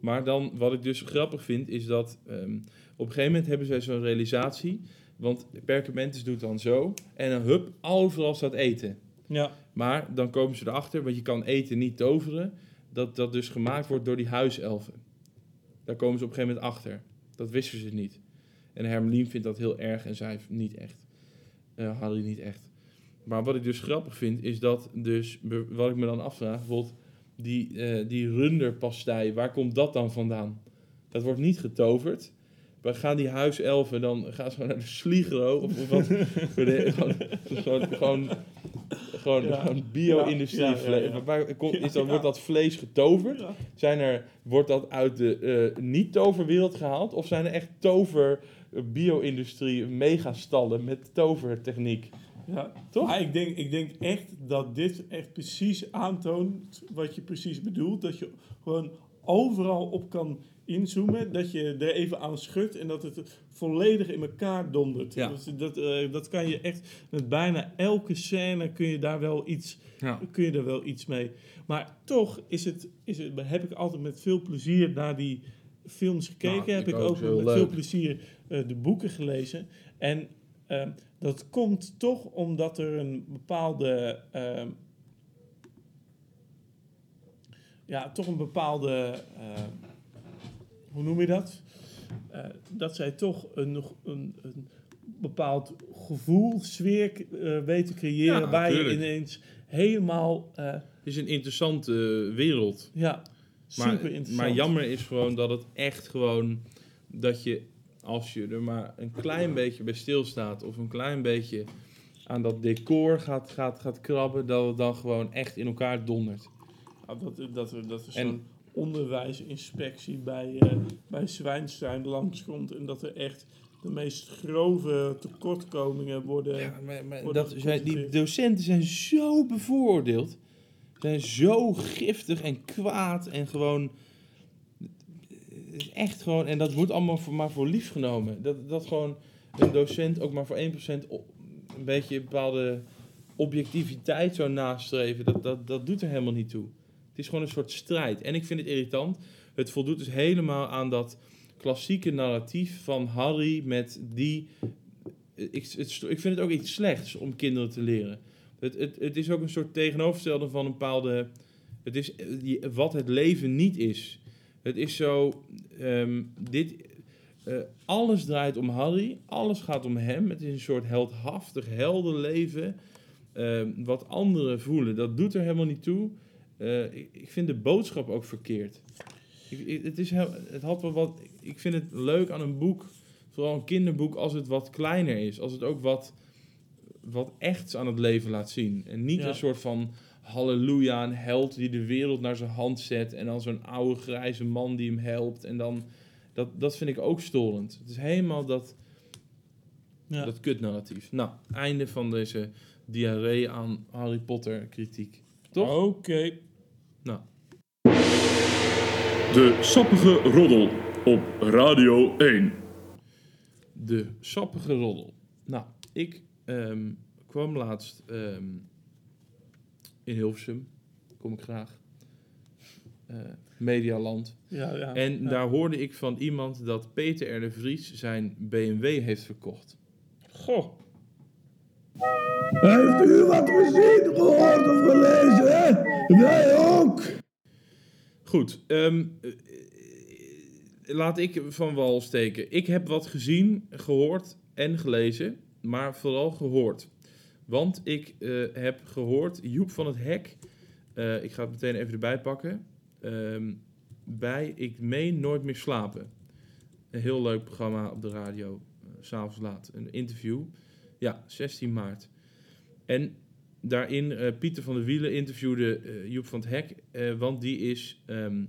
Maar dan, wat ik dus grappig vind, is dat ehm, op een gegeven moment hebben zij zo'n realisatie. Want Perkamentus doet dan zo. En dan hup, overal staat eten. ja, Maar dan komen ze erachter, want je kan eten niet toveren, dat dat dus gemaakt wordt door die huiselfen. Daar komen ze op een gegeven moment achter. Dat wisten ze niet. En Hermelien vindt dat heel erg en zij niet echt. Eh, Harry niet echt. Maar wat ik dus grappig vind, is dat dus, wat ik me dan afvraag, bijvoorbeeld die, eh die runderpastei, waar komt dat dan vandaan? Dat wordt niet getoverd. Maar gaan die huiselfen dan, gaan ze naar de Sligro of, of wat? Voor de- *laughs* gewoon, gewoon, gewoon, gewoon, Ja. gewoon bio-industrie Ja, is dan. Wordt dat vlees getoverd? Zijn er, wordt dat uit de eh, niet-toverwereld gehaald? Of zijn er echt tover bio-industrie megastallen met tovertechniek? ja. Toch? Maar ik denk, ik denk echt dat dit echt precies aantoont wat je precies bedoelt. Dat je gewoon overal op kan inzoomen. Dat je er even aan schudt en dat het volledig in elkaar dondert. Ja. Dus dat, eh, dat kan je echt met bijna elke scène kun je daar wel iets Ja. kun je er wel iets mee. Maar toch is het, is het, heb ik altijd met veel plezier naar die films gekeken. Nou, heb ik ik ook, met leuk. veel plezier de boeken gelezen. En ehm, dat komt toch omdat er een bepaalde. ehm, ja, toch een bepaalde. ehm, hoe noem je dat? Eh, dat zij toch een, een, een bepaald gevoel, sfeer eh, weten creëren. Ja, waar je ineens helemaal. eh, Het is een interessante eh, wereld. ja, super interessant. maar jammer is gewoon dat het echt gewoon... Dat je, als je er maar een klein beetje bij stilstaat... of een klein beetje aan dat decor gaat, gaat, gaat krabben... dat het dan gewoon echt in elkaar dondert. Dat, dat, er- dat er zo'n onderwijsinspectie bij, eh bij Zwijnstein langskomt. En dat er echt de meest grove tekortkomingen worden. Ja, maar, maar Worden dat, zijn, die docenten zijn zo bevooroordeeld. Zijn zo giftig en kwaad en gewoon... is Echt gewoon, en dat wordt allemaal voor, maar voor lief genomen. Dat, dat gewoon een docent ook maar voor 1% op, een beetje een bepaalde objectiviteit zou nastreven. Dat, dat, dat doet er helemaal niet toe. Het is gewoon een soort strijd. En ik vind het irritant. Het voldoet dus helemaal aan dat klassieke narratief van Harry met die ik, ik vind het ook iets slechts om kinderen te leren. Het, het, het is ook een soort tegenovergestelde van een bepaalde. Het is wat het leven niet is. Het is zo. ehm, dit, eh, alles draait om Harry. Alles gaat om hem. Het is een soort heldhaftig, helder leven. Ehm, wat anderen voelen, dat doet er helemaal niet toe. Eh, ik, ik vind de boodschap ook verkeerd. Ik, ik- het, is heel, het had wel wat. Ik vind het leuk aan een boek vooral een kinderboek als het wat kleiner is. Als het ook wat, wat echts aan het leven laat zien. En niet Ja. een soort van halleluja, een held die de wereld naar zijn hand zet. En dan zo'n oude grijze man die hem helpt. En dan, dat, dat vind ik ook storend. Het is helemaal dat, Ja. dat kutnarratief. Nou, einde van deze diarree aan Harry Potter kritiek. Toch? Oké. Nou, De sappige roddel op Radio 1. De sappige roddel. Nou, ik ehm, kwam laatst ehm, in Hilversum. Kom ik graag. Eh, Medialand. Ja, ja. En ja. daar hoorde ik van iemand dat Peter R. de Vries zijn BMW heeft verkocht. Goh. Heeft u wat gezien, gehoord of gelezen? hè? Wij ook. Goed, ehm, eh, eh, laat ik van wal steken. Ik heb wat gezien, gehoord en gelezen, maar vooral gehoord. Want ik eh, heb gehoord Joep van het Hek, eh, ik ga het meteen even erbij pakken, ehm, bij Ik Meen Nooit Meer Slapen. Een heel leuk programma op de radio, s s'avonds laat. Een interview, ja, 16 maart. En daarin Pieter van der Wielen interviewde Joep van het Hek, want die is ehm,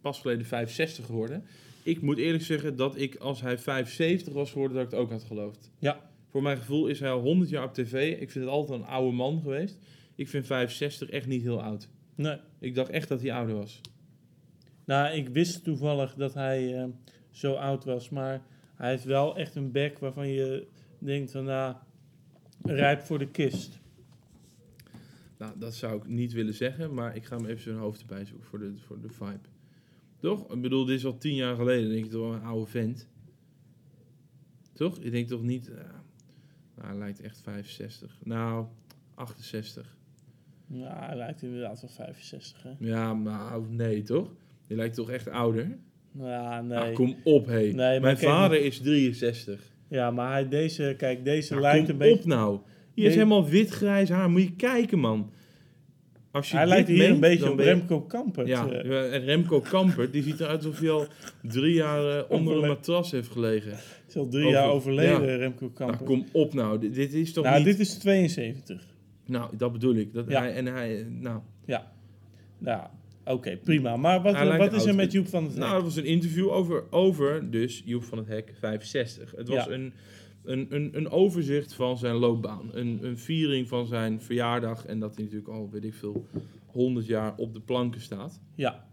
pas geleden 65 geworden. Ik moet eerlijk zeggen dat ik als hij 75 was geworden, dat ik het ook had geloofd. Ja. Voor mijn gevoel is hij al 100 jaar op tv. Ik vind het altijd een oude man geweest. Ik vind 65 echt niet heel oud. Nee. Ik dacht echt dat hij ouder was. Nou, ik wist toevallig dat hij eh, zo oud was, maar hij heeft wel echt een bek waarvan je denkt van, nou, rijp voor de kist. Nou, dat zou ik niet willen zeggen, maar ik ga hem even zijn hoofd erbij zoeken voor de, voor de vibe. Toch? Ik bedoel, dit is al tien jaar geleden. Dan denk je toch wel een oude vent. Toch? Je denkt toch niet... eh, nou, hij lijkt echt 65. Nou, 68. Ja, hij lijkt inderdaad wel 65, hè? Ja, maar nee, toch? Je lijkt toch echt ouder? Ja, nee. Ah, kom op, hé. Nee, Mijn vader is 63. Ja, maar hij, deze, kijk, deze Nou, lijkt een beetje... op nou. Hier is Nee. helemaal wit-grijs haar. Moet je kijken, man. Als je Hij lijkt hier meent, een beetje op Remco Kampert. Ja, eh. ja, en Remco Kampert, die ziet eruit alsof hij al drie jaar eh, onder een matras heeft gelegen. is al drie over- jaar overleden, ja. Remco Nou, Kampert. kom op nou. Dit, dit is toch nou, niet... dit is 72. Nou, dat bedoel ik. Dat Ja. hij, en hij, nou, Ja. Nou, oké, prima. Maar wat, Hij wat is er met Joep van het nou, Hek? dat was een interview over, over dus Joep van het Hek 65. Het was Ja. een, een, een, een overzicht van zijn loopbaan. Een, een viering van zijn verjaardag. En dat hij natuurlijk al, weet ik veel, 100 jaar op de planken staat. Ja.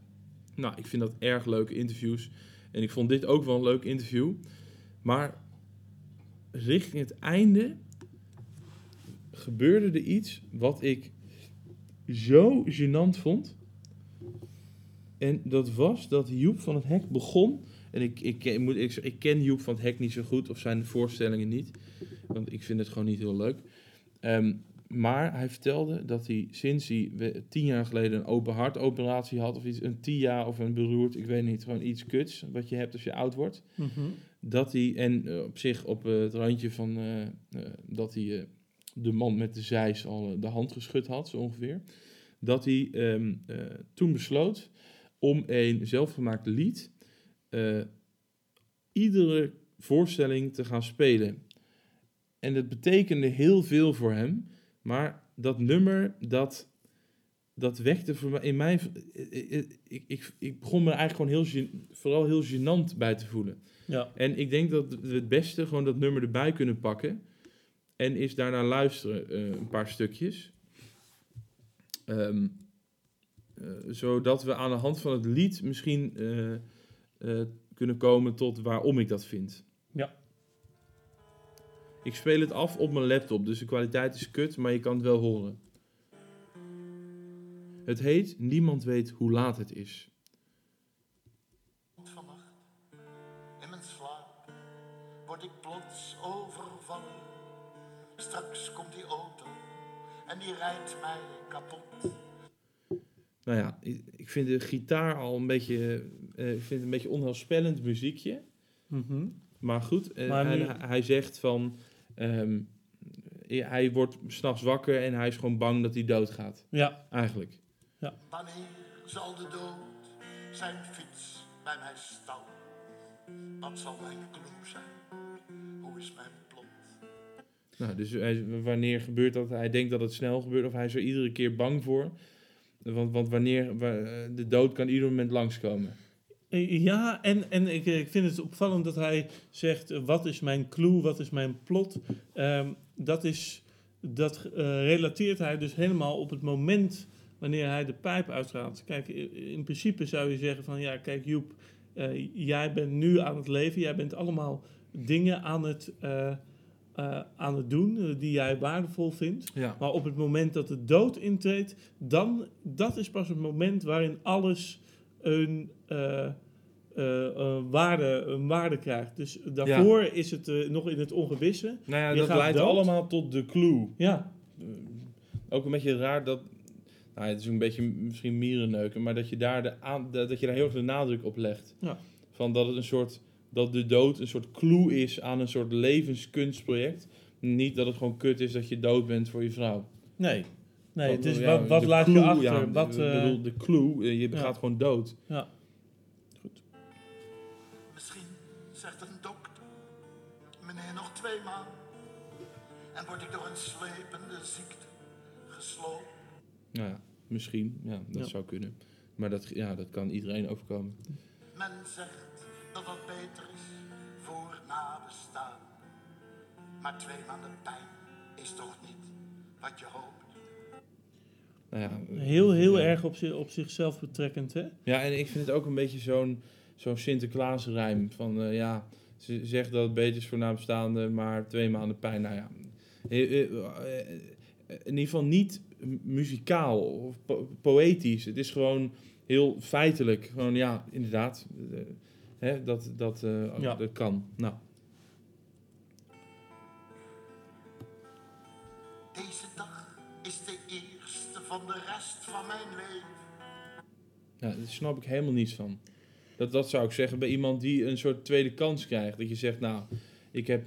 Nou, ik vind dat erg leuke interviews. En ik vond dit ook wel een leuk interview. Maar richting het einde gebeurde er iets wat ik zo gênant vond. En dat was dat Joep van het Hek begon. En ik, ik, ken- moet, ik, ik ken Joep van het Hek niet zo goed, of zijn voorstellingen niet. Want ik vind het gewoon niet heel leuk. Ehm, maar hij vertelde dat hij sinds hij tien jaar geleden een open hartoperatie had, of iets, een TIA of een beroerd, ik weet niet, gewoon iets kuts, wat je hebt als je oud wordt. Mhm. Dat hij, en eh, op zich op eh, het randje van eh, dat hij de man met de zeis al de hand geschud had, zo ongeveer. Dat hij ehm, eh, toen besloot om een zelfgemaakt lied eh, iedere voorstelling te gaan spelen. En dat betekende heel veel voor hem, maar dat nummer, dat, dat wekte voor mij, in mij, eh, eh, ik, ik, ik begon me eigenlijk gewoon heel, vooral heel gênant bij te voelen. Ja. En ik denk dat we het beste gewoon dat nummer erbij kunnen pakken. En is daarna luisteren een paar stukjes. Ehm, eh, zodat we aan de hand van het lied misschien eh, kunnen komen tot waarom ik dat vind. Ja. Ik speel het af op mijn laptop, dus de kwaliteit is kut, maar je kan het wel horen. Het heet Niemand weet hoe laat het is. Vannacht, in mijn slaap, word ik plots overvallen. Straks komt die auto en die rijdt mij kapot. Nou ja, ik ik vind de gitaar al een beetje, eh, ik vind het een beetje onheilspellend muziekje. Mhm. Maar goed, eh, Maar hij, nu- hij zegt van, ehm, eh, hij wordt s'nachts wakker en hij is gewoon bang dat hij doodgaat. Ja. Eigenlijk. Wanneer zal de dood zijn fiets bij mij stal? Wat zal mijn clue zijn? Hoe is mijn plot? Nou, dus hij- wanneer gebeurt dat? Hij denkt dat het snel gebeurt of hij is er iedere keer bang voor. Want, want wanneer, wa- de dood kan ieder moment langskomen. Eh, Ja, en, en ik, ik vind het opvallend dat hij zegt: eh, wat is mijn clue, wat is mijn plot? Ehm, dat is, dat eh, relateert hij dus helemaal op het moment wanneer hij de pijp uitgaat. Kijk, in principe zou je zeggen: van ja, kijk, Joep, eh, jij bent nu aan het leven, jij bent allemaal dingen aan het, eh, eh, aan het doen eh, die jij waardevol vindt. Ja. Maar op het moment dat de dood intreedt, dan dat is pas het moment waarin alles een, eh, eh, een, waarde, een waarde krijgt. Dus daarvoor is het eh, nog in het ongewisse. Nou ja, Je dat leidt dood. allemaal tot de clue. Ja, Ook een beetje raar dat. Nou, het is een beetje misschien mierenneuken, maar dat je daar, de aan, dat dat je daar heel erg de nadruk op legt. Ja. Van dat het een soort. Dat de dood een soort clue is aan een soort levenskunstproject. Niet dat het gewoon kut is dat je dood bent voor je vrouw. nee. Nee, het is ja, wat, wat laat clue, je achter? ja, wat, ik eh, bedoel, de clue, eh, je ja. gaat gewoon dood. ja. Misschien zegt een dokter, meneer nog twee maanden. En word ik door een slepende ziekte gesloopt. Nou ja, misschien. Ja, dat Ja. zou kunnen. Maar dat, ja, dat kan iedereen overkomen. Men zegt dat dat beter is voor nabestaan. Maar twee maanden pijn is toch niet wat je hoopt. Nou ja, Heel, heel ja. erg op, zi- op zichzelf betrekkend, hè? Ja, en ik vind het ook een beetje zo'n zo'n Sinterklaas-rijm. Van eh, ja, ze zegt dat het beter is voor nabestaanden, maar twee maanden pijn. Nou ja, eh, eh, eh, in ieder geval niet mu- muzikaal of po- poëtisch. Het is gewoon heel feitelijk. Gewoon ja, inderdaad, eh, hè, dat, dat, eh, Ja. dat kan. Nou, Deze dag is de van de rest van mijn leven. ja, daar snap ik helemaal niets van. Dat, dat zou ik zeggen bij iemand die een soort tweede kans krijgt. Dat je zegt, nou, ik heb,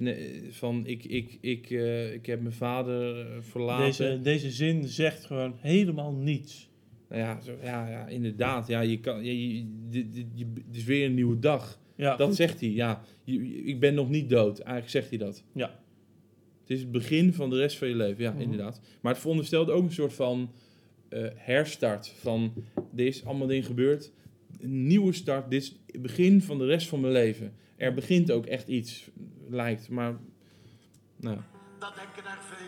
van, ik, ik, ik, eh, ik heb mijn vader eh, verlaten. Deze, deze zin zegt gewoon helemaal niets. Nou ja, zo, ja, ja, inderdaad. Ja, je kan, je, je, dit- dit- je- het is weer een nieuwe dag. Ja, Dat goed. zegt hij. Ja, ik ben nog niet dood. Eigenlijk zegt hij dat. Ja. Het is het begin van de rest van je leven. Ja, Mhm. inderdaad. Maar het veronderstelt ook een soort van eh, herstart. Van, er is allemaal dingen gebeurd. Een nieuwe start. Dit is het begin van de rest van mijn leven. Er begint ook echt iets, lijkt. Maar, nou, Dat denken er veel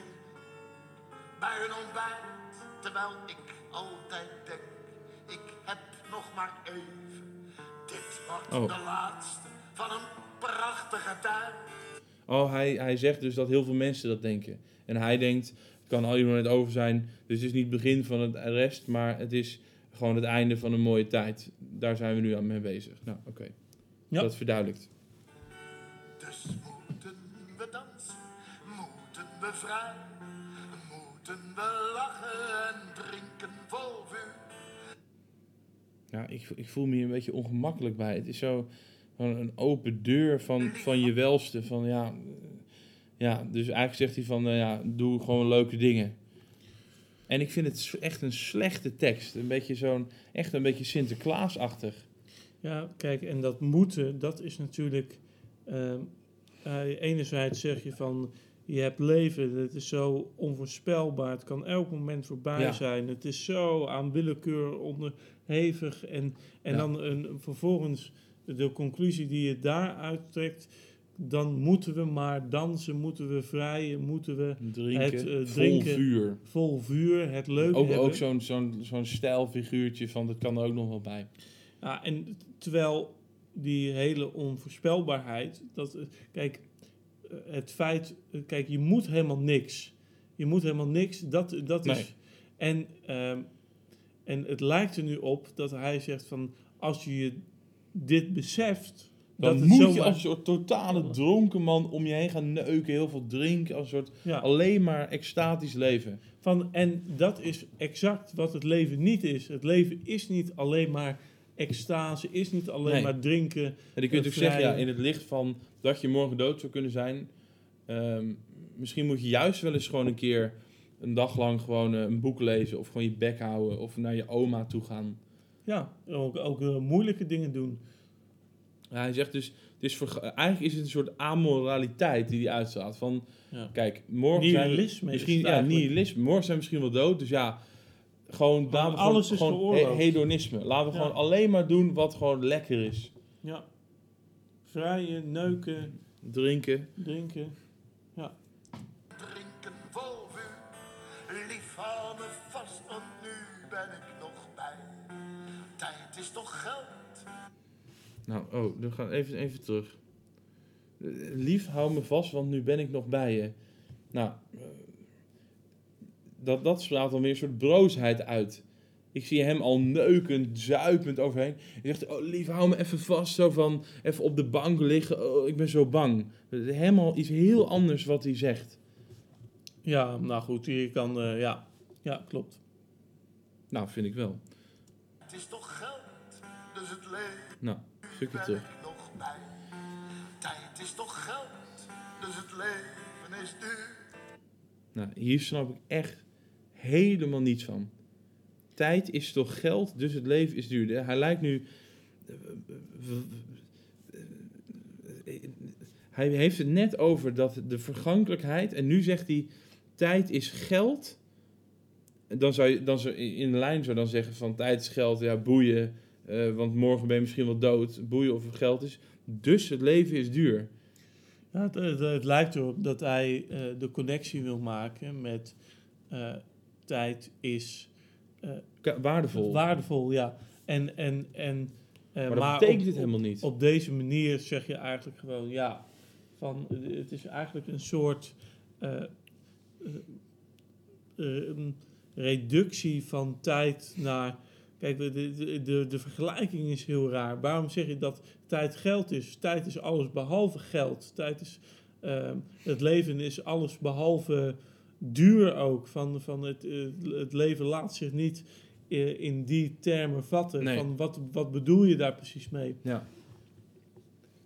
bij hun ontbijt. Terwijl ik altijd denk, ik heb nog maar even. Dit wordt Oh. de laatste van een prachtige tijd. Oh, hij, hij zegt dus dat heel veel mensen dat denken. En hij denkt, kan al moment over zijn. Dus het is niet het begin van het rest, maar het is gewoon het einde van een mooie tijd. Daar zijn we nu aan mee bezig. Nou, oké. Ja. Dat verduidelijkt. Dus moeten we dansen, moeten we vrij, moeten we lachen en drinken vol vuur. Ja, ik, ik voel me hier een beetje ongemakkelijk bij. Het is zo gewoon een open deur van, van je welste. Van, ja, ja, dus eigenlijk zegt hij van, eh, ja, doe gewoon leuke dingen. En ik vind het echt een slechte tekst. Een beetje zo'n, echt een beetje Sinterklaasachtig. Ja, kijk, en dat moeten, dat is natuurlijk. eh, enerzijds zeg je van. Je hebt leven, het is zo onvoorspelbaar. Het kan elk moment voorbij Ja. zijn. Het is zo aan willekeur onderhevig. En, en Ja. dan een, vervolgens de conclusie die je daaruit trekt. Dan moeten we maar dansen, moeten we vrijen, moeten we Drinken, Het, eh, vol vuur. vol vuur het leuke Ook, hebben. ook zo'n zo'n zo'n stijlfiguurtje van, dat kan er ook nog wel bij. Ja, en terwijl die hele onvoorspelbaarheid, dat, eh, kijk, eh, het feit, kijk, je moet helemaal niks. Je moet helemaal niks, dat, dat Nee. is... En, ehm, en het lijkt er nu op dat hij zegt van, als je dit beseft... Dan dat moet je als een soort totale dronken man om je heen gaan neuken, heel veel drinken, als een soort ja, alleen maar extatisch leven. van, en dat is exact wat het leven niet is. Het leven is niet alleen maar extase, is niet alleen Nee. maar drinken. En ik kun je Eh, zeggen, ja, in het licht van dat je morgen dood zou kunnen zijn, ehm, misschien moet je juist wel eens gewoon een keer een dag lang gewoon eh, een boek lezen of gewoon je bek houden of naar je oma toe gaan. Ja, ook, ook eh, moeilijke dingen doen. Ja, hij zegt dus, het is voor, eigenlijk is het een soort amoraliteit die hij uitstraalt. Van, Ja. kijk, morgen zijn Nihilisme is misschien, ja, nihilisme. Morgen zijn we misschien wel dood, dus ja, gewoon, laten we alles gewoon, is gewoon he- hedonisme. Laten we Ja. gewoon alleen maar doen wat gewoon lekker is. Ja. Vrijen, neuken, Drinken. drinken. drinken vol vuur. Lief hou me vast, want nu ben ik nog bij. Tijd is toch geld? Nou, oh, dan gaan we even, even terug. Lief, hou me vast, want nu ben ik nog bij je. Nou, eh, dat, dat straalt dan weer een soort broosheid uit. Ik zie hem al neukend, zuipend overheen. Hij zegt, oh lief, hou me even vast. Zo van, even op de bank liggen. Oh, ik ben zo bang. Helemaal iets heel anders wat hij zegt. Ja, nou goed, je kan, eh, ja. Ja, klopt. Nou, vind ik wel. Het is toch geld? Dus het leven Nou, nog bij. Tijd is toch geld? Dus het leven is duur. Nou, hier snap ik echt helemaal niets van. Tijd is toch geld, dus het leven is duurder. Hij lijkt nu. Hij heeft het net over dat de vergankelijkheid. En nu zegt hij: tijd is geld. Dan zou je dan zou, in de lijn zou dan zeggen: van tijd is geld, ja, boeien. Eh, want morgen ben je misschien wel dood. Boeien of het geld is. Dus het leven is duur. Ja, het, het, het lijkt erop dat hij eh, de connectie wil maken met eh, tijd is Waardevol. waardevol, ja. En, en, en, maar dat betekent op- het helemaal niet. Op deze manier zeg je eigenlijk gewoon, ja, van, het is eigenlijk een soort reductie van tijd naar. Kijk, de, de, de, de vergelijking is heel raar. Waarom zeg je dat tijd geld is? Tijd is alles behalve geld. Tijd is, eh, het leven is alles behalve duur ook. Van, van het, eh, het leven laat zich niet eh, in die termen vatten. Nee. Van wat, wat bedoel je daar precies mee? Ja.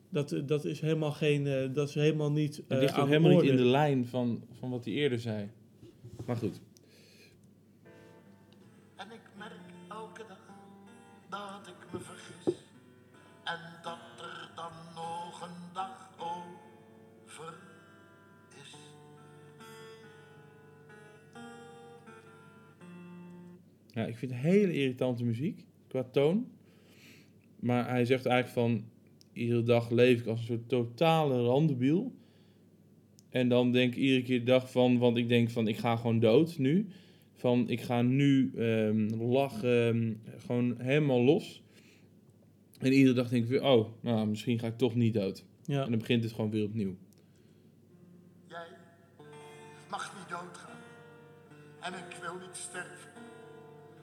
Dat, eh, dat is helemaal geen, dat is helemaal niet Het ligt ook helemaal niet in de lijn van, van wat hij eerder zei. Maar goed. Ja, ik vind het hele irritante muziek qua toon. Maar hij zegt eigenlijk van... Iedere dag leef ik als een soort totale randebiel. En dan denk ik iedere keer de dag van... Want ik denk van, ik ga gewoon dood nu. Van, ik ga nu ehm, lachen, ehm, gewoon helemaal los. En iedere dag denk ik weer... Oh, nou, misschien ga ik toch niet dood. Ja. En dan begint het gewoon weer opnieuw. Jij mag niet doodgaan. En ik wil niet sterven.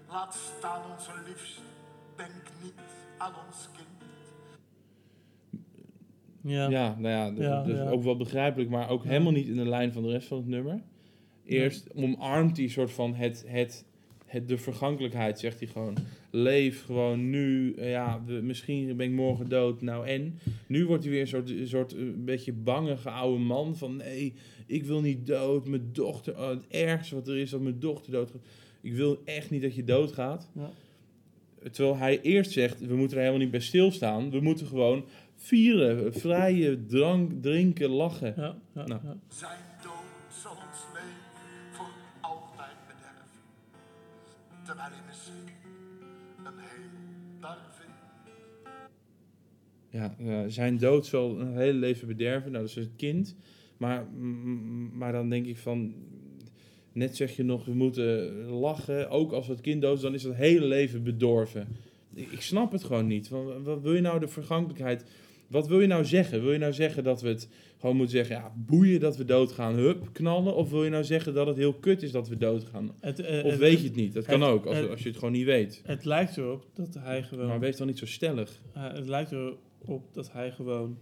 Laat staan onze liefste. Denk niet aan ons kind. Ja. Ja, nou ja, dus ja. ook wel begrijpelijk, maar ook helemaal niet in de lijn van de rest van het nummer. Eerst omarmt hij soort van het, het, het, de vergankelijkheid, zegt hij gewoon. Leef gewoon nu, eh, ja, we- misschien ben ik morgen dood, nou en? Nu wordt hij weer een soort, een soort eh, een beetje bangige oude man van nee, ik wil niet dood, mijn dochter, oh, het ergste wat er is dat mijn dochter doodgaat. Ik wil echt niet dat je doodgaat. Ja. Terwijl hij eerst zegt, we moeten er helemaal niet bij stilstaan. We moeten gewoon vieren, vrije drank, drinken, lachen. Ja, ja, Nou. ja. Zijn dood zal ons leven voor altijd bederven. Terwijl hij misschien een hemel daar vindt. Ja, zijn dood zal een hele leven bederven. Nou, dat is een kind. Maar, maar dan denk ik van... Net zeg je nog, we moeten lachen. Ook als het kind dood is, dan is dat hele leven bedorven. Ik, snap het gewoon niet. Wat, wat wil je nou de vergankelijkheid... Wat wil je nou zeggen? Wil je nou zeggen dat we het gewoon moeten zeggen... Ja, boeien dat we doodgaan, hup, knallen? Of wil je nou zeggen dat het heel kut is dat we doodgaan? Het, eh, Of het- weet je het niet? Dat kan ook, als, als je het gewoon niet weet. Het lijkt erop dat hij gewoon... Maar wees dan niet zo stellig. Uh, het lijkt erop dat hij gewoon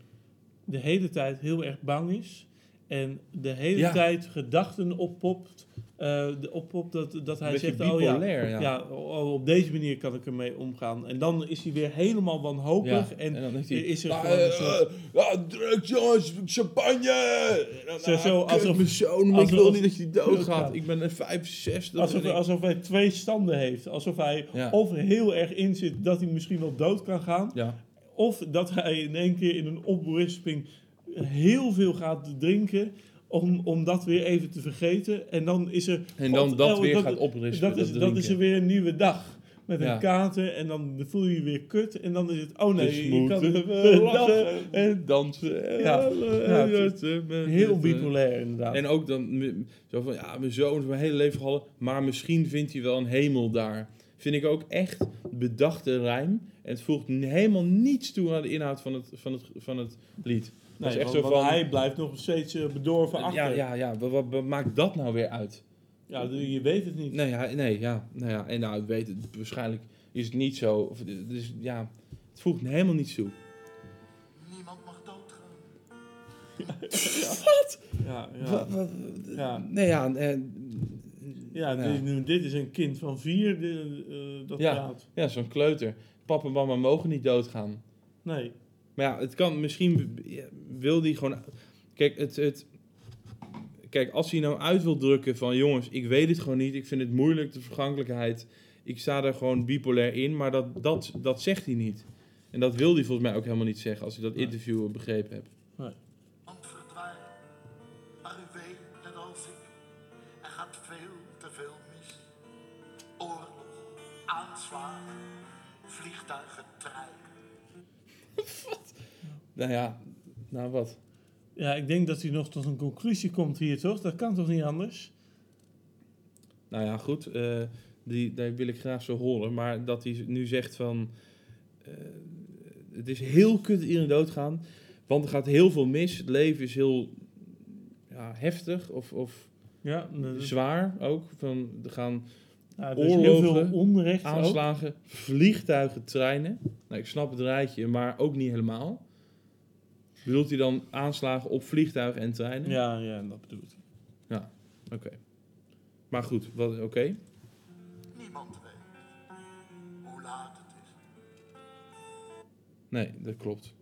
de hele tijd heel erg bang is. En de hele Ja. tijd gedachten oppopt. eh, oppopt dat, dat hij zegt, oh ja, ja. ja. oh, op deze manier kan ik ermee omgaan. En dan is hij weer helemaal wanhopig. Ja, En, en dan denkt hij, is er "Maar, gewoon soort- drugs jongens, champagne! Zo- ah, zo, alsof- mijn zoon, maar ik wil niet dat je doodgaat. Ik ben een 65. alsof, alsof hij twee standen heeft. Alsof hij of heel erg in zit dat hij misschien wel dood kan gaan. Of dat hij in één keer in een opberisping heel veel gaat drinken. Om, om dat weer even te vergeten. En dan is er. En dan God, dat oh, weer gaat oprispen, Dat is, dat dat is er weer een nieuwe dag. Met een Ja. kater. En dan voel je je weer kut. En dan is het. Oh nee, dus je kan lachen lachen. en dansen. Ja. Ja, het Heel Heel bipolair inderdaad. En ook dan zo van, ja, mijn zoon is mijn hele leven gehallen, maar misschien vindt hij wel een hemel daar. Vind ik ook echt bedachte rijm. En het voegt helemaal niets toe aan de inhoud van het, van het, van het lied. Dat nee, is echt want, zo van, hij blijft nog steeds eh, bedorven achter. ja, ja, ja, wat, wat, wat maakt dat nou weer uit? Ja, je weet het niet. Nee, ja, nee, ja, nou ja, en nou, ik weet het, waarschijnlijk is het niet zo. Of, dus ja, het voegt helemaal niets toe. Niemand mag doodgaan. *laughs* Ja, ja. Wat, wat, Ja. Nee, ja, eh, Ja, Ja. Dit, nu, dit is een kind van vier die, eh, dat Ja. praat. ja, zo'n kleuter. Papa en mama mogen niet doodgaan. Nee. Maar ja, het kan misschien wil die gewoon. Kijk, het, het, kijk, als hij nou uit wil drukken van jongens, ik weet het gewoon niet, ik vind het moeilijk, de vergankelijkheid. Ik sta er gewoon bipolair in, maar dat, dat, dat zegt hij niet. En dat wil hij volgens mij ook helemaal niet zeggen als hij dat Nee. interview begrepen hebt. Want verdwijnt. Maar u weet net als ik, er gaat veel te veel mis. Oorlog, aanslagen, vliegtuigen, treinen. Nou ja, nou wat? Ja, ik denk dat hij nog tot een conclusie komt hier, toch? Dat kan toch niet anders? Nou ja, goed. eh, die, daar wil ik graag zo horen. Maar dat hij nu zegt van... eh, het is heel kut dat iedereen doodgaan. Want er gaat heel veel mis. Het leven is heel ja, heftig of, of Ja, zwaar ook. Van, er gaan ja, er oorlogen, veel onrecht ook. aanslagen, vliegtuigen, treinen. Nou, ik snap het rijtje, maar ook niet helemaal. Bedoelt hij dan aanslagen op vliegtuigen en treinen? Ja, ja, dat bedoelt hij. Oké. Maar goed, wat- oké. Niemand weet hoe laat het is. Nee, dat klopt.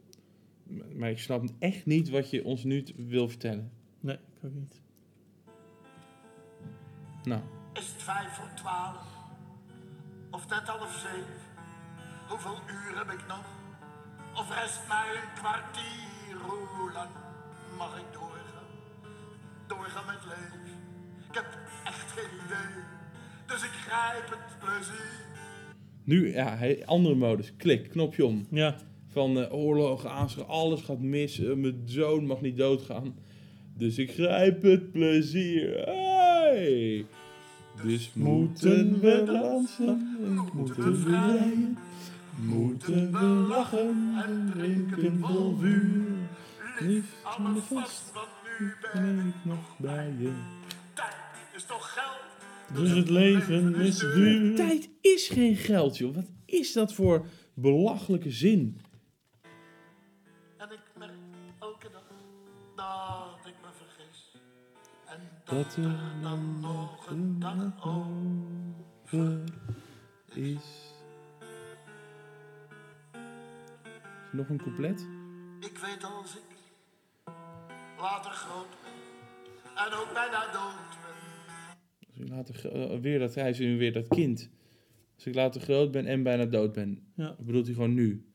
Maar ik snap echt niet wat je ons nu wil vertellen. Nee, ik ook niet. Nou, Is het vijf voor twaalf? Of net half zeven? Hoeveel uur heb ik nog? Of rest mij een kwartier? Hoe lang mag ik doorgaan? Doorgaan met leven? Ik heb echt geen idee. Dus ik grijp het plezier. nu, ja, andere modus. Klik, knopje om. Ja, Van eh, oorlogen, aanslagen, alles gaat mis. eh, mijn zoon mag niet doodgaan. Dus ik grijp het plezier. Hey! Dus moeten we dansen, moeten we rijden, moeten we lachen en drinken vol vuur. Lief, me vast, Want nu ben ik nog bij je. tijd is toch geld? dus het leven is duur. Tijd is geen geld, joh. Wat is dat voor belachelijke zin? En ik merk dat ik me vergis. En Dat er dan nog een dag over is. Nog een couplet? Ik weet als ik later groot ben en ook bijna dood ben. Als ik later eh, weer dat hij is nu weer dat kind. Als ik later groot ben en bijna dood ben. Ja. Dat bedoelt hij gewoon nu.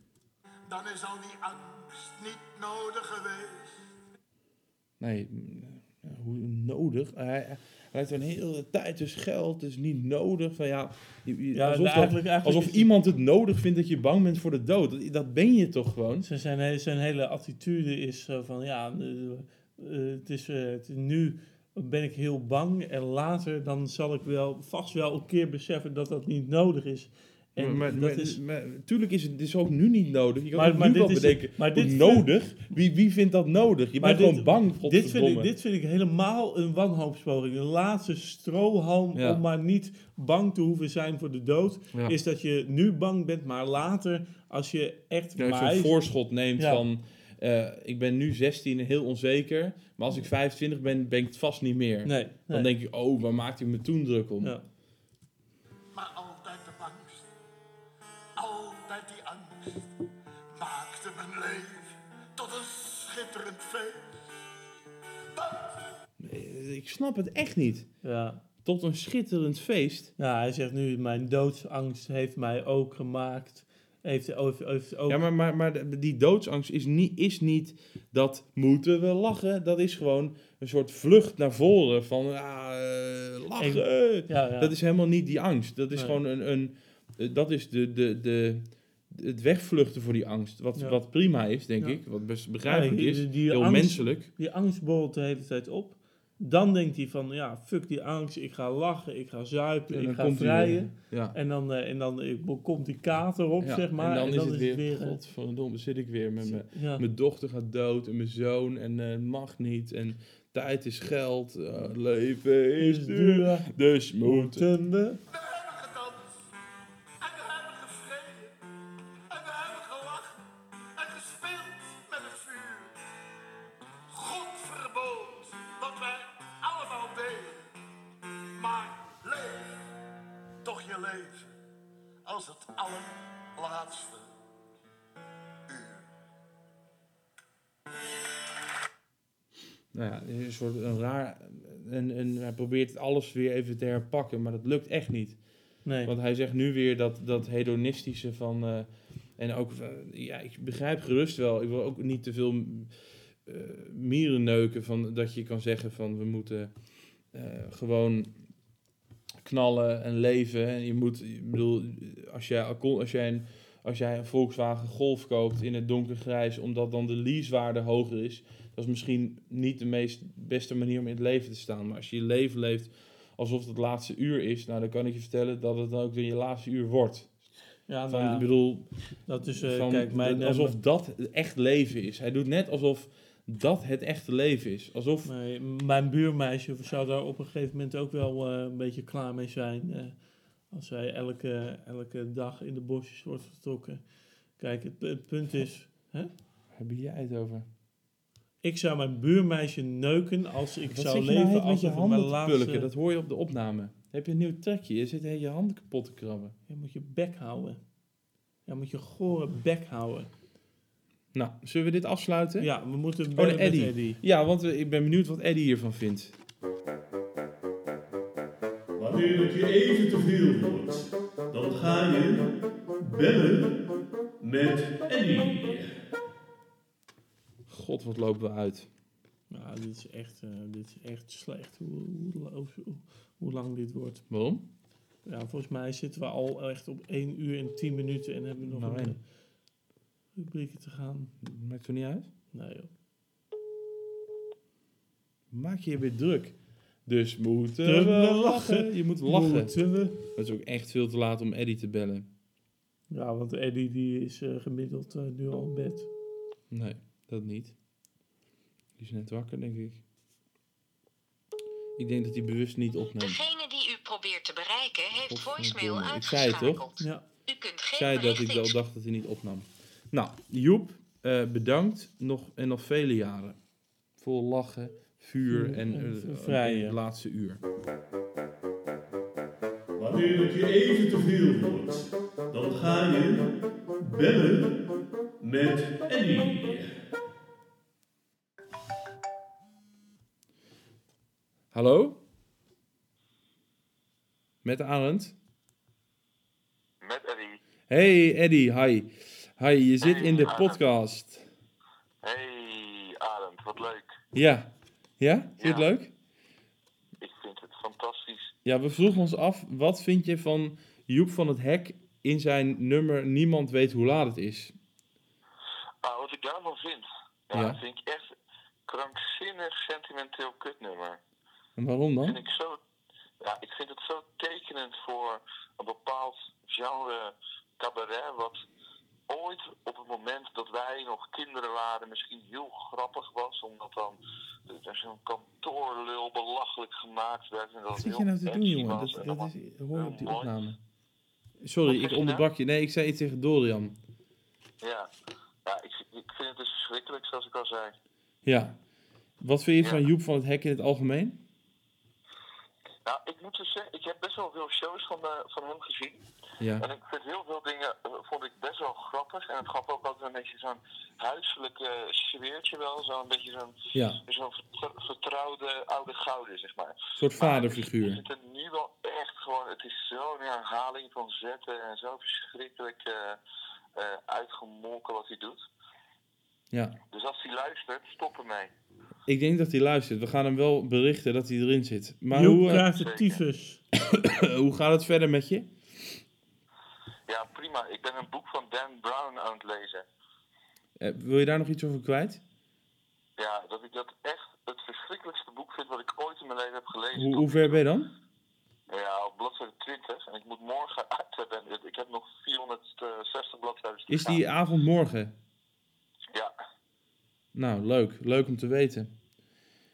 Dan is al die angst niet nodig geweest. Nee, ja, hoe nodig? Hij, hij heeft een hele tijd dus geld, dus niet nodig. Van ja, je- je- Ja, alsof, dat- eigenlijk- eigenlijk alsof iemand het nodig vindt dat je bang bent voor de dood. Dat, dat ben je toch gewoon? Zijn, zijn, he- zijn hele attitude is zo van, ja, eh, eh, het, is, het is nu ben ik heel bang en later dan zal ik wel vast wel een keer beseffen dat dat niet nodig is. En maar, dat maar, is, maar tuurlijk is het dus ook nu niet nodig. Je kan Maar- nu dit wel is- bedenken, maar dit- nodig? Wie, wie vindt dat nodig? Je bent gewoon bang, dit vind, ik, dit vind ik helemaal een wanhoopspoging. Een laatste strohalm Ja. om maar niet bang te hoeven zijn voor de dood. Ja. Is dat je nu bang bent, maar later als je echt... Ja, maar zo'n hij is- voorschot neemt van... eh, ik ben nu 16 en heel onzeker. Maar als ik 25 ben, ben ik het vast niet meer. Nee, Dan denk ik, oh, waar maakte ik me toen druk om? Ja. Maar altijd de angst, altijd die angst, maakte mijn leven tot een schitterend feest. Dat Ik snap het echt niet. Ja. Tot een schitterend feest. ja, hij zegt nu, mijn doodsangst heeft mij ook gemaakt. Heeft, heeft, heeft ook... Ja, maar, maar, maar die doodsangst is niet, is niet dat moeten we lachen. Dat is gewoon een soort vlucht naar voren van ah, eh, lachen. ja, ja. Dat is helemaal niet die angst. Dat is Nee. gewoon een, een eh, dat is de, de, de, het wegvluchten voor die angst. Wat, Ja. wat prima is, denk ik. Wat best begrijpelijk is. die- die heel angst- menselijk. Die angst borrelt de hele tijd op. Dan denkt hij van, ja, fuck die angst. Ik ga lachen, ik ga zuipen, En ik ga vrijen. weer. Ja. En dan, eh, en dan eh, komt die kater op, Ja, zeg maar. En dan, is het weer, eh, godverdomme, zit ik weer met mijn... ja. Mijn dochter gaat dood en mijn zoon en eh, mag niet. En tijd is geld. leven is duur. Dus moeten. Moeten we... soort een raar. En, en hij probeert alles weer even te herpakken, maar dat lukt echt niet. Nee. Want hij zegt nu weer dat, dat hedonistische van. eh, en ook, eh, ja, ik begrijp gerust wel. Ik wil ook niet te veel eh mieren neuken van dat je kan zeggen van we moeten gewoon knallen en leven. En je moet, ik bedoel, als jij, als jij een, als jij een Volkswagen Golf koopt in het donkergrijs, omdat dan de leasewaarde hoger is, dat is misschien niet de meest beste manier om in het leven te staan. Maar als je je leven leeft alsof het laatste uur is, nou dan kan ik je vertellen dat het dan ook weer je laatste uur wordt. Ja, Van, nou ja, Ik bedoel, dat is... eh, van, kijk, mijn... eh, alsof dat het echt leven is. Hij doet net alsof dat het echte leven is. Alsof, Nee, mijn buurmeisje zou daar op een gegeven moment ook wel eh, een beetje klaar mee zijn. Als zij elke, elke dag in de bosjes wordt vertrokken. Kijk, het, het punt is... Hè? waar heb jij het over? Ik zou mijn buurmeisje neuken als ik Wat zou je leven nou als je het handen mijn te laatste... pulken? Dat hoor je op de opname. Heb je een nieuw trekje? Je zit je handen kapot te krabben. Je moet je bek houden. Je moet je gore bek houden. Nou, zullen we dit afsluiten? Ja, we moeten Oh, Eddie. Eddie. Ja, want ik ben benieuwd wat Eddie hiervan vindt. Het je even te veel wordt, dan ga je bellen met Eddie. God, wat lopen we uit. Ja, dit is echt, eh, dit is echt slecht hoe, hoe, hoe, hoe lang dit wordt. Waarom? Ja, volgens mij zitten we al echt op 1 uur en 10 minuten en hebben we nog Nou, een en? rubrieken te gaan. Maakt het niet uit? Nee joh. Maak je je weer druk. Dus moeten we lachen. lachen. Je moet lachen. Moeten we? Het is ook echt veel te laat om Eddie te bellen. Ja, want Eddie die is eh, gemiddeld eh, nu al in bed. Nee, dat niet. Die is net wakker, denk ik. Ik denk dat hij bewust niet opneemt. Degene die u probeert te bereiken heeft voicemail ik zei het uitgeschakeld. toch? Ja. U kunt Ik geen zei dat ik wel dacht dat hij niet opnam. Nou, Joep, eh, bedankt. Nog, en nog vele jaren. vol lachen, vuur en en vrijen. het laatste uur. Wanneer het je even te veel wordt, dan ga je bellen met Eddie. Hallo? Met Arend? Met Eddie. Hey Eddie, hi. Hi, je zit Hey, in de Arend. podcast. Hey Arend, wat leuk. Ja. Ja? Vind je het leuk? Ik vind het fantastisch. Ja, we vroegen ons af, wat vind je van Joep van het Hek in zijn nummer Niemand weet hoe laat het is? Ah, wat ik daarvan vind. Ja, Ja. vind ik echt krankzinnig sentimenteel kutnummer. En waarom dan? Vind ik zo, ja, ik vind het zo tekenend voor een bepaald genre cabaret. Wat ooit op het moment dat wij nog kinderen waren misschien heel grappig was. Omdat dan er zo'n kantoorlul belachelijk gemaakt werd. En dat Wat zit je heel nou te doen, jongen? was Dat, dat is, hoor je op die mooi. opname. Sorry, ik onderbrak je. Nee, ik zei iets tegen Dorian. Ja, ja ik, ik vind het dus verschrikkelijk, zoals ik al zei. Ja. Wat vind je Ja. van Joep van het Hek in het algemeen? Nou, ik moet dus zeggen, ik heb best wel veel shows van, eh, van hem gezien. Ja. En ik vind heel veel dingen, eh, vond ik best wel grappig. En het gaf ook altijd een beetje zo'n huiselijk sfeertje wel. Zo'n beetje zo'n Ja, zo'n vertrouwde oude gouden, zeg maar. een soort Maar vaderfiguur. Ik vind het nu wel echt gewoon, het is zo'n herhaling van zetten en zo verschrikkelijk eh, uitgemolken wat hij doet. Ja. Dus als hij luistert, stop ermee. Ik denk dat hij luistert. We gaan hem wel berichten dat hij erin zit. Maar Joep hoe, eh, krijgt tyfus. *coughs* hoe gaat het verder met je? Ja, prima. Ik ben een boek van Dan Brown aan het lezen. Eh, wil je daar nog iets over kwijt? Ja, dat ik dat echt het verschrikkelijkste boek vind wat ik ooit in mijn leven heb gelezen. Hoe, hoe ver ben je dan? Ja, op bladzijde 20. En ik moet morgen *laughs* uit hebben. Ik heb nog 460 bladzijden te Is die avond morgen? Ja, Nou, leuk. Leuk om te weten.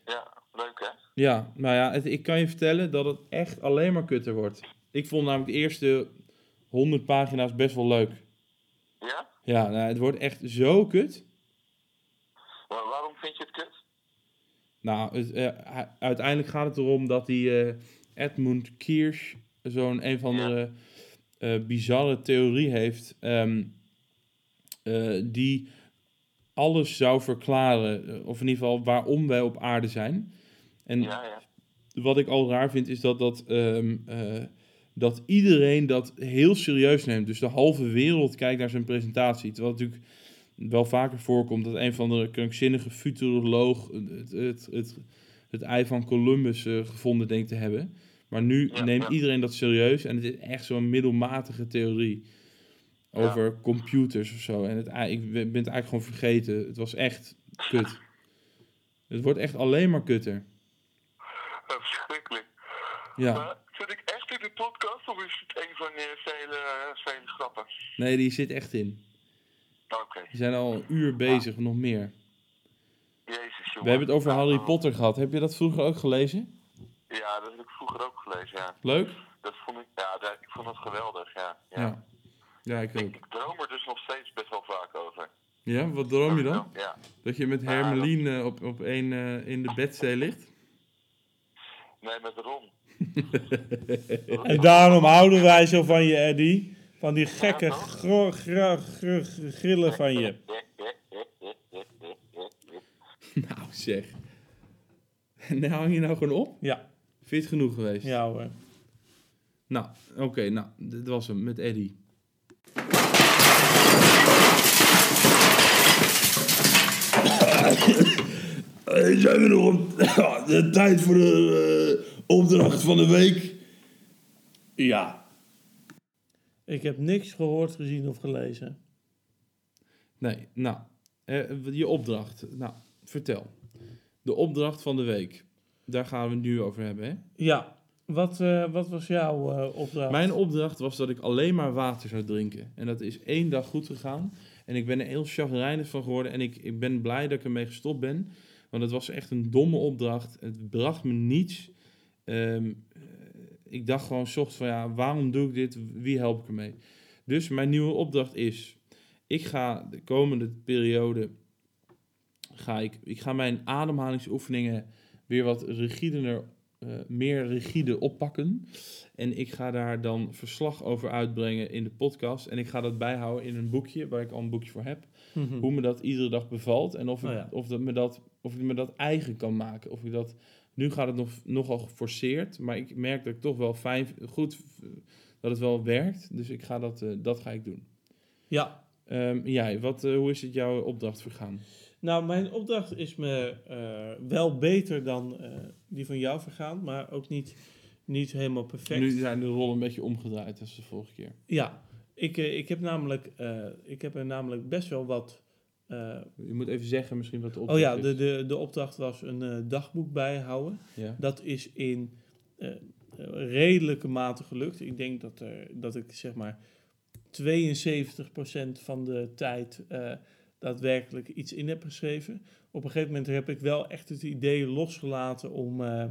ja, leuk hè? Ja, nou ja, het- ik kan je vertellen dat het echt alleen maar kutter wordt. Ik vond namelijk de eerste 100 pagina's best wel leuk. Ja? Ja, nou, het wordt echt zo kut. Maar waarom vind je het kut? Nou, het, eh, uiteindelijk gaat het erom dat die eh, Edmund Kirsch zo'n een of andere eh, bizarre theorie heeft. ehm, eh, die alles zou verklaren. eh, Of in ieder geval waarom wij op aarde zijn. En Ja, ja. wat ik al raar vind, is dat, dat, ehm, eh, dat iedereen dat heel serieus neemt. Dus de halve wereld kijkt naar zijn presentatie. Terwijl het natuurlijk wel vaker voorkomt dat een van de krankzinnige futuroloog het, het, het, het ei van Columbus eh, gevonden denkt te hebben. Maar nu Ja, neemt iedereen dat serieus en het is echt zo'n middelmatige theorie over computers of zo. En het, ik ben het eigenlijk gewoon vergeten. Het was echt kut. Het wordt echt alleen maar kutter. Eh, verschrikkelijk. Ja. Maar zit ik echt in de podcast of is het een van de vele, eh, vele grappen? Nee, die zit echt in. Oké, We zijn al een uur bezig, nog meer. jezus jongen. We hebben het over Harry Potter gehad. Heb je dat vroeger ook gelezen? Ja, dat heb ik vroeger ook gelezen, ja. Leuk? Dat vond ik, ja, dat, ik vond het geweldig, ja. ja. Ja. Ja, ik ook. Ik droom er dus nog steeds best wel vaak over. Ja, wat droom je dan? Ja. Dat je met Hermeline op, op een eh, in de bedzee ligt? Nee, met Ron. *laughs* En daarom houden wij zo van je, Eddie. Van die gekke gro- gra- gr- gr- grillen van je. *laughs* nou zeg. En hang je nou gewoon op? Ja, Vind je het genoeg geweest? ja hoor. Nou, oké, nou, dit was hem met Eddie. Hey, zijn we nog op *laughs* de tijd voor de eh, opdracht van de week? Ja. Ik heb niks gehoord, gezien of gelezen. Nee, nou, eh, je opdracht. Nou, vertel. De opdracht van de week. Daar gaan we het nu over hebben, hè? Ja, wat, eh, wat was jouw eh, opdracht? Mijn opdracht was dat ik alleen maar water zou drinken. En dat is één dag goed gegaan. En ik ben er heel chagrijnig van geworden. En ik, ik ben blij dat ik ermee gestopt ben. Want het was echt een domme opdracht. Het bracht me niets. Ehm, eh, ik dacht gewoon ochtends van ja, waarom doe ik dit? Wie help ik ermee? Dus mijn nieuwe opdracht is... Ik ga de komende periode ga ik, ik ga mijn ademhalingsoefeningen weer wat rigider, eh, meer rigide oppakken. En ik ga daar dan verslag over uitbrengen in de podcast. En ik ga dat bijhouden in een boekje, waar ik al een boekje voor heb. Mhm. Hoe me dat iedere dag bevalt. En of ik, Oh ja. of dat me, dat, of ik me dat eigen kan maken. Of ik dat, nu gaat het nog, nogal geforceerd. Maar ik merk dat ik toch wel fijn, goed, dat het wel werkt. Dus ik ga dat, eh, dat ga ik doen. Ja, Ehm, jij, wat, eh, hoe is het jouw opdracht vergaan? Nou, mijn opdracht is me eh, wel beter dan eh, die van jou vergaan, maar ook niet, niet helemaal perfect. Nu zijn de rollen een beetje omgedraaid als de vorige keer. Ja, ik, eh, ik, heb namelijk, ik heb er namelijk best wel wat. Je moet even zeggen misschien wat de oh opdracht ja, is. de, de, de opdracht was een dagboek bijhouden. Ja. Dat is in redelijke mate gelukt. Ik denk dat, er, dat ik zeg maar 72% van de tijd daadwerkelijk iets in heb geschreven. Op een gegeven moment heb ik wel echt het idee losgelaten om, eh,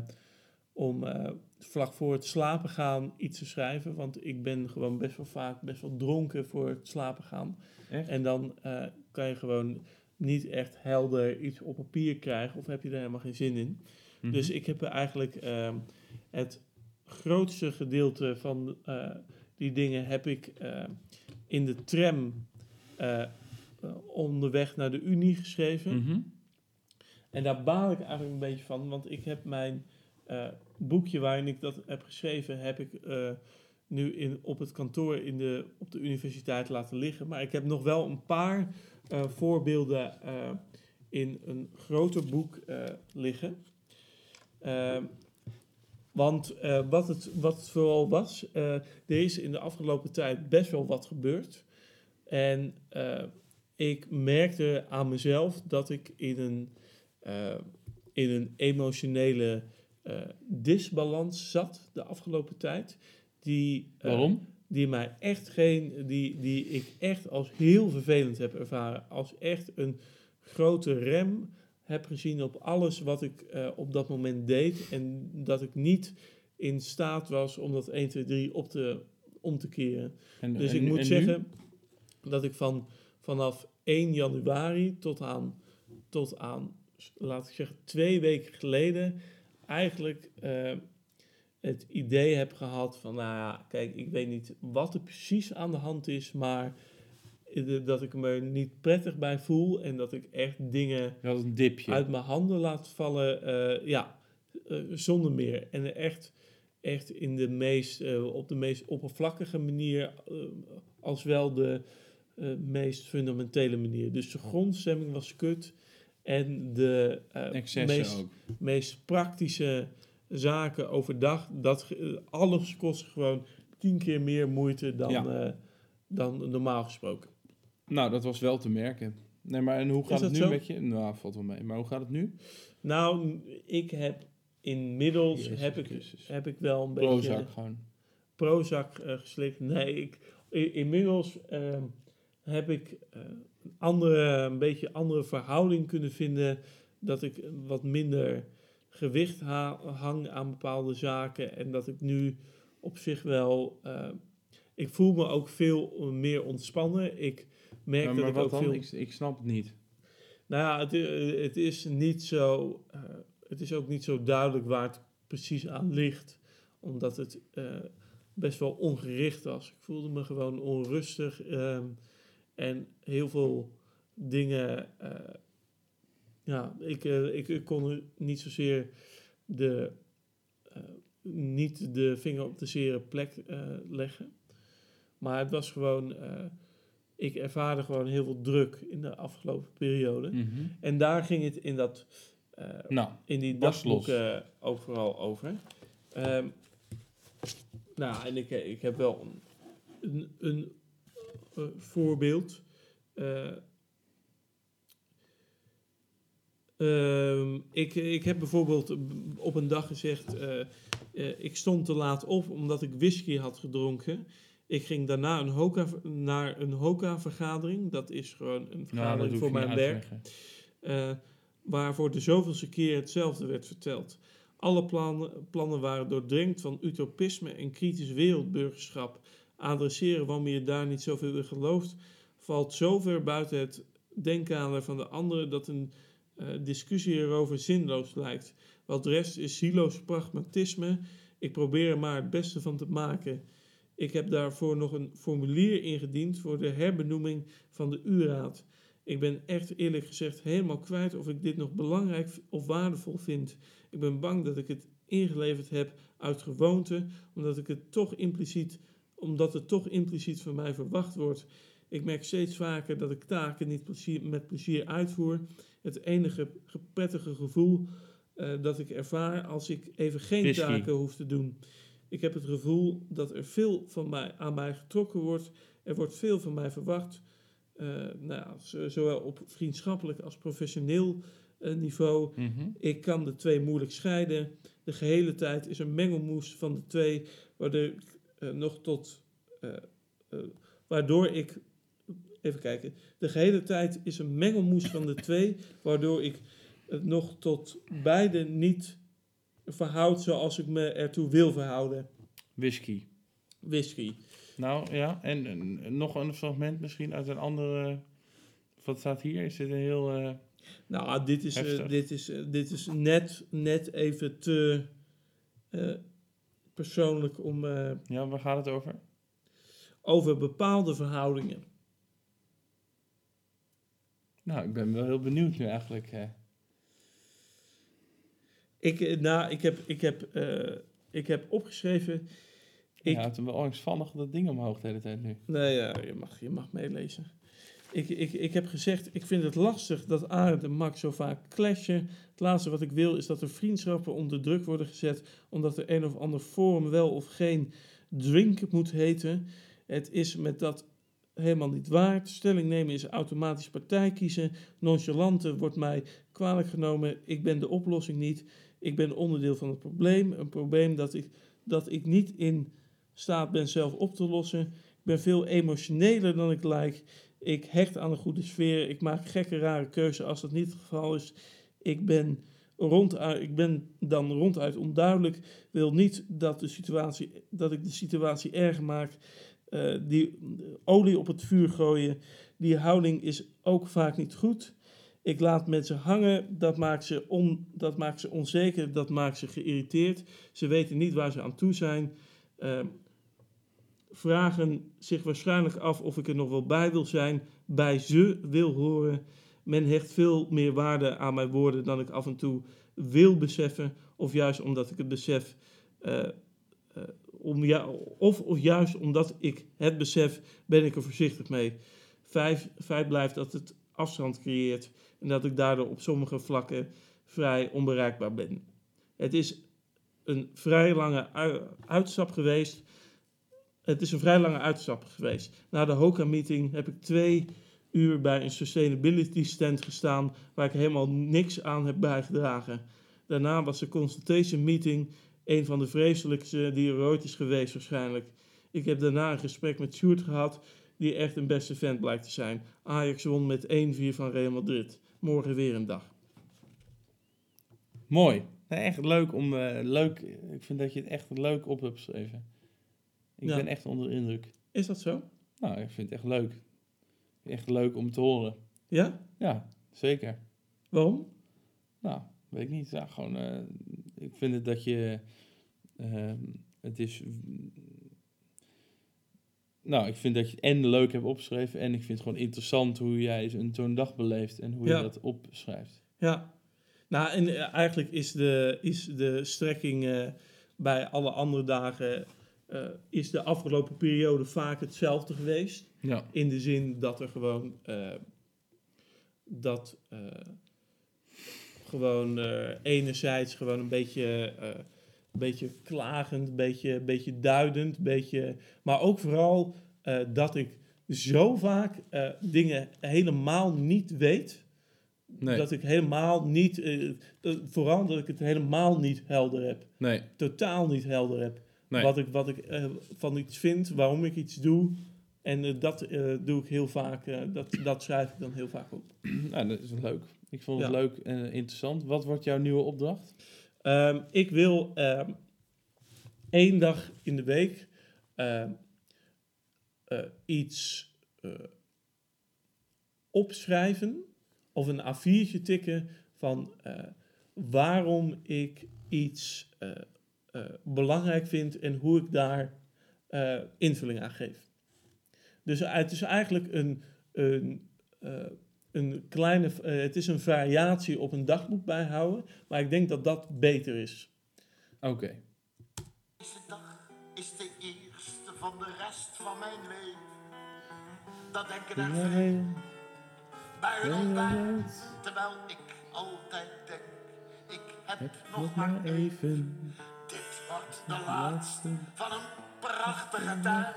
om eh, vlak voor het slapen gaan iets te schrijven. Want ik ben gewoon best wel vaak best wel dronken voor het slapen gaan. Echt? En dan eh, kan je gewoon niet echt helder iets op papier krijgen of heb je er helemaal geen zin in. Mhm. Dus ik heb eigenlijk ehm, het grootste gedeelte van die dingen heb ik in de tram onderweg naar de Unie geschreven. Mhm. En daar baal ik eigenlijk een beetje van, want ik heb mijn eh, boekje waarin ik dat heb geschreven, heb ik eh, nu in, op het kantoor in de, op de universiteit laten liggen. Maar ik heb nog wel een paar eh, voorbeelden eh, in een groter boek eh, liggen. Ehm, want eh, wat, het, wat het vooral was, eh, er is in de afgelopen tijd best wel wat gebeurd. En eh, ik merkte aan mezelf dat ik in een, eh, in een emotionele eh, disbalans zat de afgelopen tijd. Die, eh, Waarom? die mij echt geen, die, die ik echt als heel vervelend heb ervaren. Als echt een grote rem heb gezien op alles wat ik op dat moment deed. En dat ik niet in staat was om dat 1, 2, 3 op te, om te keren. En, Dus en ik moet en zeggen dat ik van, vanaf 1 januari tot aan, tot aan, laat ik zeggen, twee weken geleden eigenlijk eh, het idee heb gehad van, nou ja, kijk, ik weet niet wat er precies aan de hand is, maar dat ik me niet prettig bij voel en dat ik echt dingen een dipje. uit mijn handen laat vallen. eh, ja, eh, zonder meer. En echt, echt in de meest, op de meest oppervlakkige manier, als wel de eh, meest fundamentele manier. Dus de grondstemming was kut. En de eh, Excessen meest, ook. meest praktische zaken overdag, dat, ge- eh, alles kost gewoon tien keer meer moeite dan, Ja. eh, dan normaal gesproken. Nou, dat was wel te merken. Nee, maar en hoe gaat het nu zo? met je? Nou, valt wel mee. Maar hoe gaat het nu? Nou, ik heb inmiddels Jezus heb ik, heb ik wel een beetje Prozac gewoon. Prozac geslikt. Nee, ik, inmiddels ehm, heb ik eh, een, andere, een beetje andere verhouding kunnen vinden. Dat ik wat minder gewicht ha- hang aan bepaalde zaken. En dat ik nu op zich wel... eh, ik voel me ook veel meer ontspannen. Ik merk Maar, dat ik ook dan? veel... Ik, ik snap het niet. Nou ja, het, het is niet zo. eh, het is ook niet zo duidelijk waar het precies aan ligt. Omdat het best wel ongericht was. Ik voelde me gewoon onrustig. ehm, en heel veel dingen. eh, ja, ik, eh, ik, ik kon niet zozeer de. eh, niet de vinger op de zere plek leggen. Maar het was gewoon. ik ervaarde gewoon heel veel druk in de afgelopen periode. Mhm. En daar ging het in, dat, Nou, in die dagboeken overal over. Ehm, nou, en ik, ik heb wel een, een, een voorbeeld. Eh, ehm, ik, ik heb bijvoorbeeld op een dag gezegd... eh, eh, ik stond te laat op omdat ik whisky had gedronken. Ik ging daarna een hoka, naar een Hoka-vergadering. Dat is gewoon een nou, vergadering voor mijn werk. eh, waar voor de zoveelste keer hetzelfde werd verteld. Alle plannen, plannen waren doordrenkt van utopisme en kritisch wereldburgerschap. Adresseren waarom je daar niet zoveel in gelooft, valt zo ver buiten het denkkader van de anderen dat een eh, discussie erover zinloos lijkt. Wat rest is zieloos pragmatisme. Ik probeer er maar het beste van te maken. Ik heb daarvoor nog een formulier ingediend voor de herbenoeming van de U-raad. Ik ben echt eerlijk gezegd helemaal kwijt of ik dit nog belangrijk of waardevol vind. Ik ben bang dat ik het ingeleverd heb uit gewoonte, omdat, ik het toch impliciet, omdat het toch impliciet van mij verwacht wordt. Ik merk steeds vaker dat ik taken niet plezier, met plezier uitvoer. Het enige prettige gevoel eh, dat ik ervaar als ik even geen taken hoef te doen. Ik heb het gevoel dat er veel van mij, aan mij getrokken wordt. Er wordt veel van mij verwacht. Eh, nou, zowel op vriendschappelijk als professioneel eh, niveau. Mhm. Ik kan de twee moeilijk scheiden. De gehele tijd is een mengelmoes van de twee, waardoor ik nog tot. eh, eh, waardoor ik. Even kijken. De gehele tijd is een mengelmoes van de twee, waardoor ik het nog tot beide niet verhoud zoals ik me ertoe wil verhouden. Whisky. Whisky. Nou ja, en, en nog een fragment misschien uit een andere. Wat staat hier? Is dit een heel. eh, Nou, dit is, eh, dit is, eh, dit is net, net even te eh, persoonlijk om eh, ja, waar gaat het over? over bepaalde verhoudingen. Nou, ik ben wel heel benieuwd nu eigenlijk. eh. Ik, eh, nou, ik heb, ik heb, ik ik heb opgeschreven. Ik, Ja, het is wel angstvallig dat ding omhoog de hele tijd nu. Nee, ja, je, mag, je mag meelezen. Ik, ik, ik heb gezegd, ik vind het lastig dat Arend en Max zo vaak clashen. Het laatste wat ik wil is dat er vriendschappen onder druk worden gezet... omdat er een of ander forum wel of geen drink moet heten. Het is met dat helemaal niet waard. Stelling nemen is automatisch partij kiezen. Nonchalante wordt mij kwalijk genomen. Ik ben de oplossing niet. Ik ben onderdeel van het probleem. Een probleem dat ik, dat ik niet in staat ben zelf op te lossen. Ik ben veel emotioneler dan ik lijk. Ik hecht aan een goede sfeer. Ik maak gekke, rare keuzes als dat niet het geval is. Ik ben, ronduit, ik ben dan ronduit onduidelijk. Wil niet dat, de situatie, dat ik de situatie erger maak. Eh, die olie op het vuur gooien. Die houding is ook vaak niet goed. Ik laat mensen hangen. Dat maakt ze, on, dat maakt ze onzeker. Dat maakt ze geïrriteerd. Ze weten niet waar ze aan toe zijn. Eh, vragen zich waarschijnlijk af of ik er nog wel bij wil zijn, bij ze wil horen. Men hecht veel meer waarde aan mijn woorden dan ik af en toe wil beseffen, of juist omdat ik het besef, eh, eh, om ja, of, of juist omdat ik het besef, ben ik er voorzichtig mee. Vijf, feit blijft dat het afstand creëert en dat ik daardoor op sommige vlakken vrij onbereikbaar ben. Het is een vrij lange ui- uitstap geweest. Het is een vrij lange uitstap geweest. Na de HOKA-meeting heb ik twee uur bij een sustainability stand gestaan waar ik helemaal niks aan heb bijgedragen. Daarna was de consultation meeting een van de vreselijkste die er ooit is geweest waarschijnlijk. Ik heb daarna een gesprek met Sjoerd gehad, die echt een beste vent blijkt te zijn. Ajax won met 1-4 van Real Madrid. Morgen weer een dag. Mooi. Echt leuk om. eh, leuk. Ik vind dat je het echt leuk op hebt geschreven. Ik Ja. ben echt onder de indruk. Is dat zo? Nou, ik vind het echt leuk. Echt leuk om te horen. Ja? Ja, zeker. Waarom? Nou, weet ik niet. Ja, gewoon. eh, ik vind het dat je. ehm, het is. Nou, ik vind dat je het en leuk hebt opgeschreven. En ik vind het gewoon interessant hoe jij zo'n zo'n dag beleeft. En hoe Ja. je dat opschrijft. Ja, nou en eh, eigenlijk is de, is de strekking eh, bij alle andere dagen, eh, is de afgelopen periode vaak hetzelfde geweest. Ja. In de zin dat er gewoon, eh, dat eh, gewoon enerzijds gewoon een beetje, een beetje klagend, een beetje, een beetje duidend, een beetje, maar ook vooral dat ik zo vaak dingen helemaal niet weet. Nee. Dat ik helemaal niet, vooral dat ik het helemaal niet helder heb. Nee. Totaal niet helder heb. Nee. Wat ik, wat ik eh, van iets vind, waarom ik iets doe. En eh, dat eh, doe ik heel vaak, dat, dat schrijf ik dan heel vaak op. *clears throat* Nou, dat is leuk. Ik vond het Ja. leuk en interessant. Wat wordt jouw nieuwe opdracht? Ehm, ik wil ehm, één dag in de week ehm, eh, iets opschrijven of een A4'tje tikken van waarom ik iets eh, eh, belangrijk vind en hoe ik daar eh, invulling aan geef. Dus het is eigenlijk een, een, eh, een kleine, eh, het is een variatie op een dagboek bijhouden, maar ik denk dat dat beter is. Oké. Deze dag is de eerste van de rest van mijn leven. Dat denken er veel bij ontbijt. Terwijl ik altijd denk, ik heb, nog maar even. Wordt de laatste van een prachtige tijd.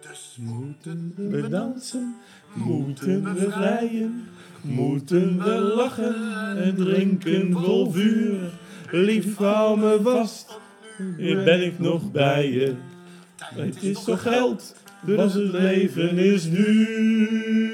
Dus moeten We dansen, moeten we vrijen, moeten we lachen en drinken vol vuur. Lief, hou me vast, hier ben ik nog bij je. Het is toch geld, dus het leven is nu.